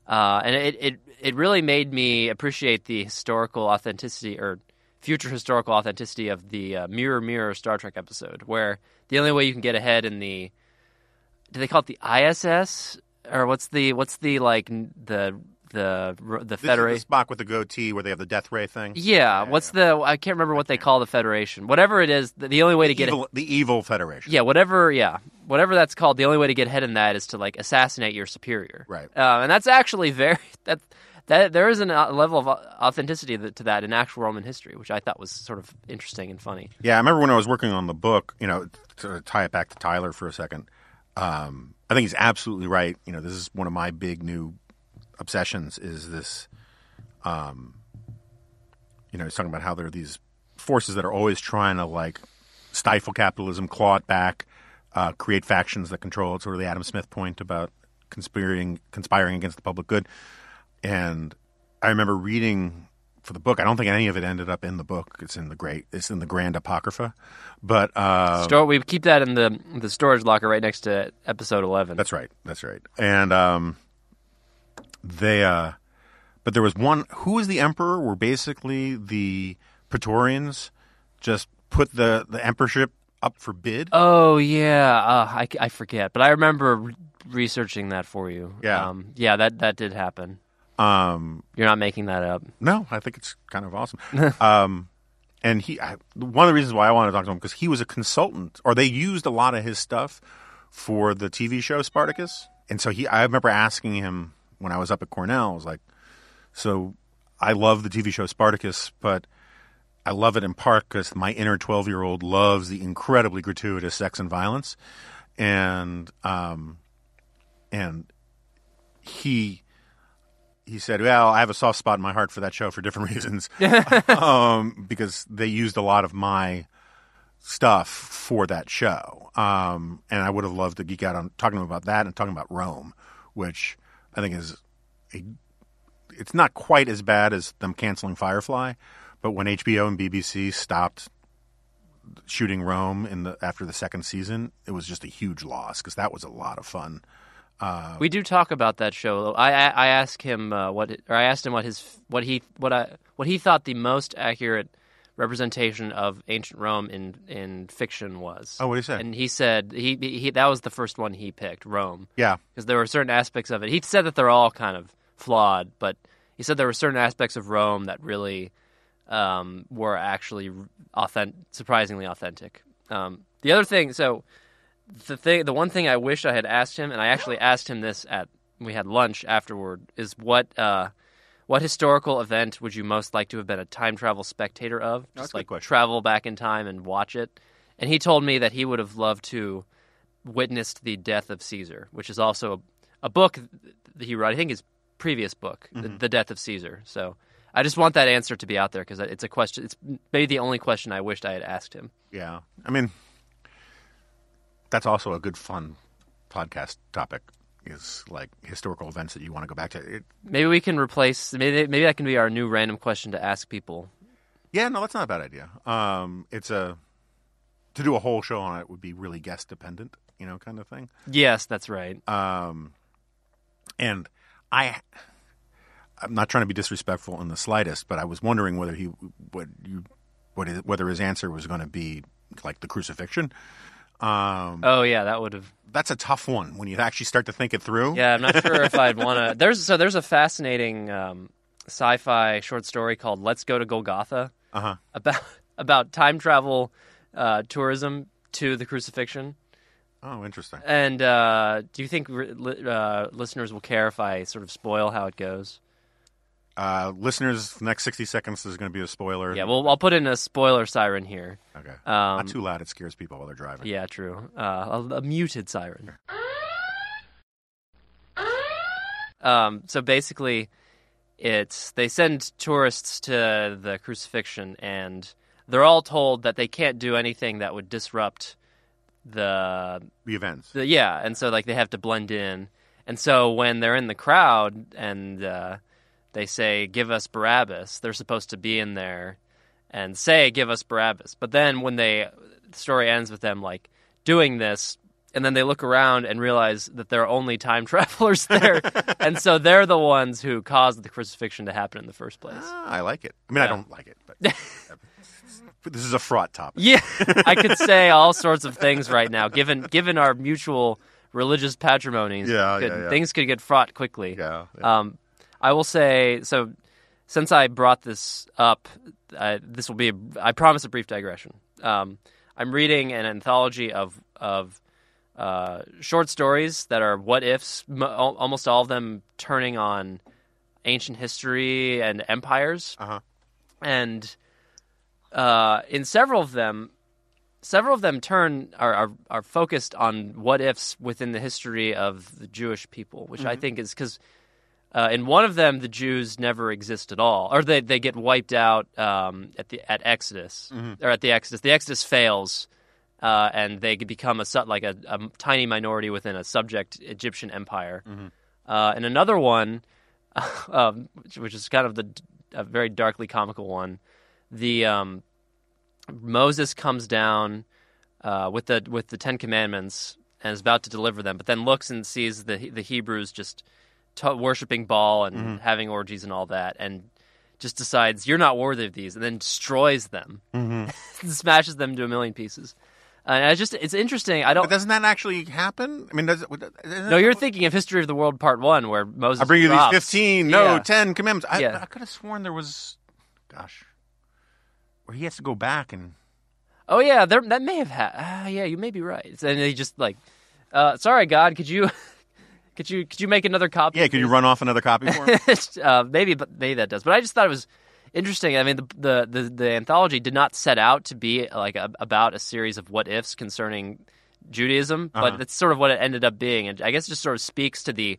uh, and it, it it really made me appreciate the historical authenticity or future historical authenticity of the Mirror Mirror Star Trek episode, where the only way you can get ahead in the do they call it the ISS or what's the what's the like the the the is Federation? the Spock with the goatee where they have the death ray thing. Yeah, what's the I can't remember what they call the Federation. Whatever it is, the, the only way to get evil, the evil Federation. yeah, whatever, yeah, whatever that's called. The only way to get ahead in that is to like assassinate your superior, Right. Uh, and that's actually very that that there is a level of authenticity to that in actual Roman history, which I thought was sort of interesting and funny. Yeah, I remember when I was working on the book, you know, to tie it back to Tyler for a second. Um, I think he's absolutely right. You know, this is one of my big new obsessions is this, um, you know, he's talking about how there are these forces that are always trying to like stifle capitalism, claw it back, uh, create factions that control it. Sort of the Adam Smith point about conspiring, conspiring against the public good. And I remember reading for the book. I don't think any of it ended up in the book. It's in the great. It's in the Grand Apocrypha. But uh, Store, we keep that in the the storage locker right next to episode eleven. that's right. That's right. And um, they. Uh, but there was one. Who was the emperor? Were basically the Praetorians just put the the emperorship up for bid. Oh yeah, uh, I, I forget, but I remember re- researching that for you. Yeah. um, yeah, that that did happen. Um, You're not making that up. No, I think it's kind of awesome. um, and he, I, one of the reasons why I wanted to talk to him because he was a consultant, or they used a lot of his stuff for the TV show Spartacus. And so he, I remember asking him when I was up at Cornell, I was like, "So I love the TV show Spartacus, but I love it in part because my inner twelve-year-old loves the incredibly gratuitous sex and violence." And um, and he he said, "Well, I have a soft spot in my heart for that show for different reasons, um, because they used a lot of my stuff for that show, um, and I would have loved to geek out on talking about that and talking about Rome, which I think is a. It's not quite as bad as them canceling Firefly, but when HBO and BBC stopped shooting Rome in the after the second season, it was just a huge loss because that was a lot of fun. we do talk about that show. I I, I asked him uh, what, or I asked him what his what he what I what he thought the most accurate representation of ancient Rome in in fiction was. Oh, what he say? And he said he, he that was the first one he picked, Rome, Yeah, because there were certain aspects of it. He said that they're all kind of flawed, but he said there were certain aspects of Rome that really um, were actually authentic, surprisingly authentic. Um, the other thing, so the thing, the one thing I wish I had asked him, and I actually asked him this at we had lunch afterward, is what uh, what historical event would you most like to have been a time travel spectator of? Just good like travel back in time and watch it. And he told me that he would have loved to witnessed the death of Caesar, which is also a, a book that he wrote. I think his previous book, the, mm-hmm. the Death of Caesar. So I just want that answer to be out there because it's a question. It's maybe the only question I wished I had asked him. yeah. I mean, that's also a good fun podcast topic. Is like historical events that you want to go back to. It, Maybe we can replace. Maybe maybe that can be our new random question to ask people. Yeah, no, that's not a bad idea. Um, it's a to do a whole show on it would be really guest dependent, you know, kind of thing. Yes, that's right. Um, and I, I'm not trying to be disrespectful in the slightest, but I was wondering whether he, what you, what whether his answer was going to be like the crucifixion. Um, Oh yeah, that would have. that's a tough one when you actually start to think it through. Yeah, I'm not sure if I'd want to. There's so there's a fascinating um, sci-fi short story called "Let's Go to Golgotha" Uh huh. about about time travel uh, tourism to the crucifixion. Oh, interesting. And uh, do you think re- li- uh, listeners will care if I sort of spoil how it goes? Uh, listeners, the next 60 seconds is going to be a spoiler. Yeah, well, I'll put in a spoiler siren here. Okay. Um, not too loud. It scares people while they're driving. Yeah, true. Uh, a, a muted siren. Um, so basically, it's they send tourists to the crucifixion, and they're all told that they can't do anything that would disrupt the The events. the, yeah, and so like they have to blend in. And so when they're in the crowd and uh, they say, "Give us Barabbas," they're supposed to be in there and say, "Give us Barabbas." But then when they the story ends with them like doing this, and then they look around and realize that there are only time travelers there, and so they're the ones who caused the crucifixion to happen in the first place. Ah, I like it. I mean, I don't like it, but this is a fraught topic. Yeah, I could say all sorts of things right now, given given our mutual religious patrimonies. Yeah, could- yeah, yeah. things could get fraught quickly. Yeah. yeah. Um, I will say so. Since I brought this up, uh, this will be a, I promise a brief digression. Um, I'm reading an anthology of of uh, short stories that are what ifs. Al- almost all of them turning on ancient history and empires Uh-huh. and uh, in several of them, several of them turn are, are are focused on what ifs within the history of the Jewish people, which I think is because uh, in one of them the Jews never exist at all, or they they get wiped out um, at the at Exodus or at the Exodus. The Exodus fails. Uh, and they become a like a, a tiny minority within a subject Egyptian empire. Uh, and another one, um, which, which is kind of the a very darkly comical one, the um, Moses comes down uh, with the with the Ten Commandments and is about to deliver them, but then looks and sees the the Hebrews just t- worshiping Baal and having orgies and all that, and just decides you're not worthy of these, and then destroys them, smashes them to a million pieces. And I just it's interesting. I don't. doesn't that actually happen? I mean, does No, you're thinking of History of the World Part One, where Moses. I bring you drops. these 15, no, Yeah. 10 commandments. I, Yeah. I could have sworn there was, gosh, where he has to go back and. Oh yeah, there, that may have had. Uh, yeah, you may be right. And they just like, uh, sorry, God, could you, could you, could you make another copy? Yeah, could you run off another copy for him? uh, maybe, but maybe that does. But I just thought it was interesting. I mean, the the the, the anthology did not set out to be like a, about a series of what ifs concerning Judaism, Uh-huh. but that's sort of what it ended up being, and I guess it just sort of speaks to the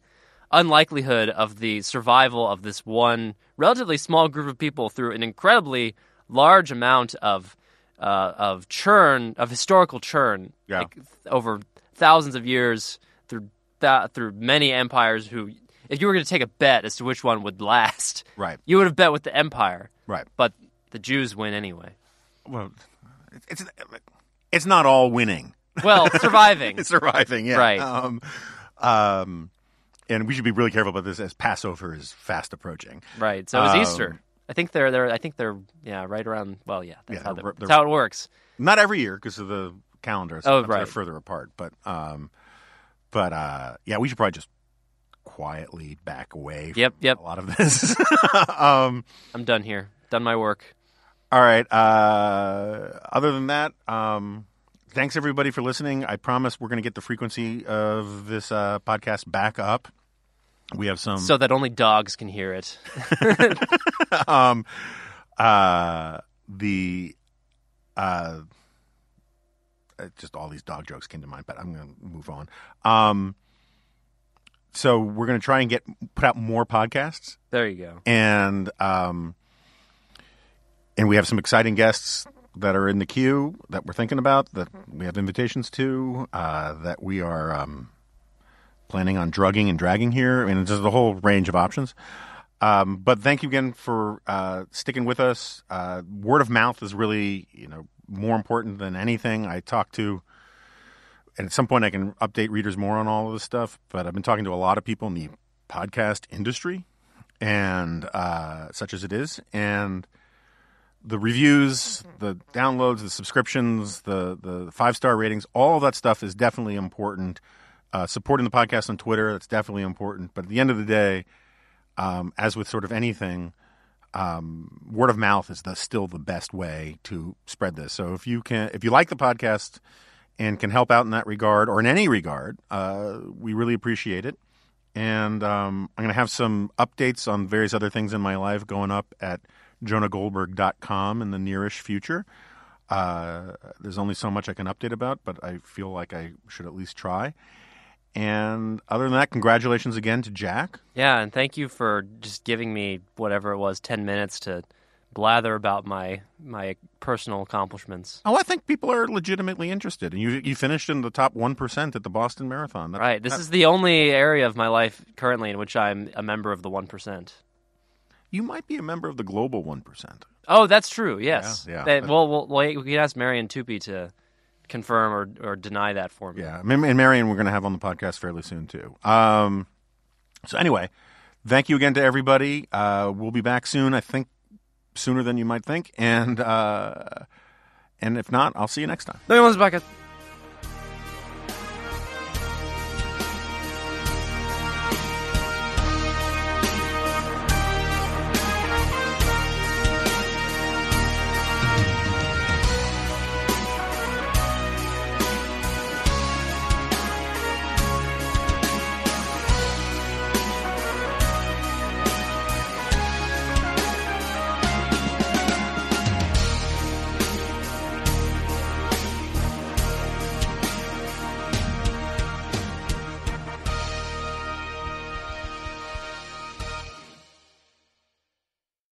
unlikelihood of the survival of this one relatively small group of people through an incredibly large amount of uh, of churn of historical churn Yeah. like, over thousands of years through that through many empires who if you were going to take a bet as to which one would last, Right. you would have bet with the Empire. Right. But the Jews win anyway. Well, it's it's, not all winning. Well, surviving. Surviving, yeah. Right. Um, um, and we should be really careful about this as Passover is fast approaching. Right. So it was Um, Easter. I think they're they're I think they're yeah right around. Well, yeah, that's Yeah, how they're- they're- that's how it works. Not every year because of the calendar. Oh, Sometimes They're right. further apart, but um, but uh, yeah, we should probably just quietly back away. From Yep, yep. A lot of this. um, I'm done here. Done my work. all right. Uh, other than that, um, thanks everybody for listening. I promise we're going to get the frequency of this uh, podcast back up. We have some So that only dogs can hear it. um, uh, the uh, just all these dog jokes came to mind, but I'm going to move on. Um, so we're going to try and get put out more podcasts, There you go. and um, and we have some exciting guests that are in the queue that we're thinking about that we have invitations to uh, that we are um, planning on drugging and dragging here. I mean, there's a whole range of options. Um, but thank you again for uh, sticking with us. Uh, word of mouth is really, you know, more important than anything. I talk to, and at some point I can update readers more on all of this stuff. But I've been talking to a lot of people in the podcast industry, and uh, such as it is, and the reviews, the downloads, the subscriptions, the the five star ratings, all that stuff is definitely important. Uh, supporting the podcast on Twitter, that's definitely important. But at the end of the day, um, as with sort of anything, um, word of mouth is the, still the best way to spread this. So if you can, if you like the podcast and can help out in that regard or in any regard, uh, we really appreciate it. And um, I'm going to have some updates on various other things in my life going up at jonahgoldberg.com in the nearish future. Uh, there's only so much I can update about, but I feel like I should at least try. And other than that, congratulations again to Jack. Yeah, and thank you for just giving me whatever it was, ten minutes to blather about my my personal accomplishments. Oh, I think people are legitimately interested, and you you finished in the top one percent at the Boston Marathon. That- Right. This that- is the only area of my life currently in which I'm a member of the one percent. you might be a member of the global one percent. Oh, that's true. Yes. Yeah, yeah. That- well, we'll, we'll, can ask Marian Tupy to confirm or, or deny that for me. Yeah, and and Marian, we're going to have on the podcast fairly soon too. Um, so anyway, thank you again to everybody. Uh, we'll be back soon. I think sooner than you might think, and uh, and if not, I'll see you next time. No, Podcast.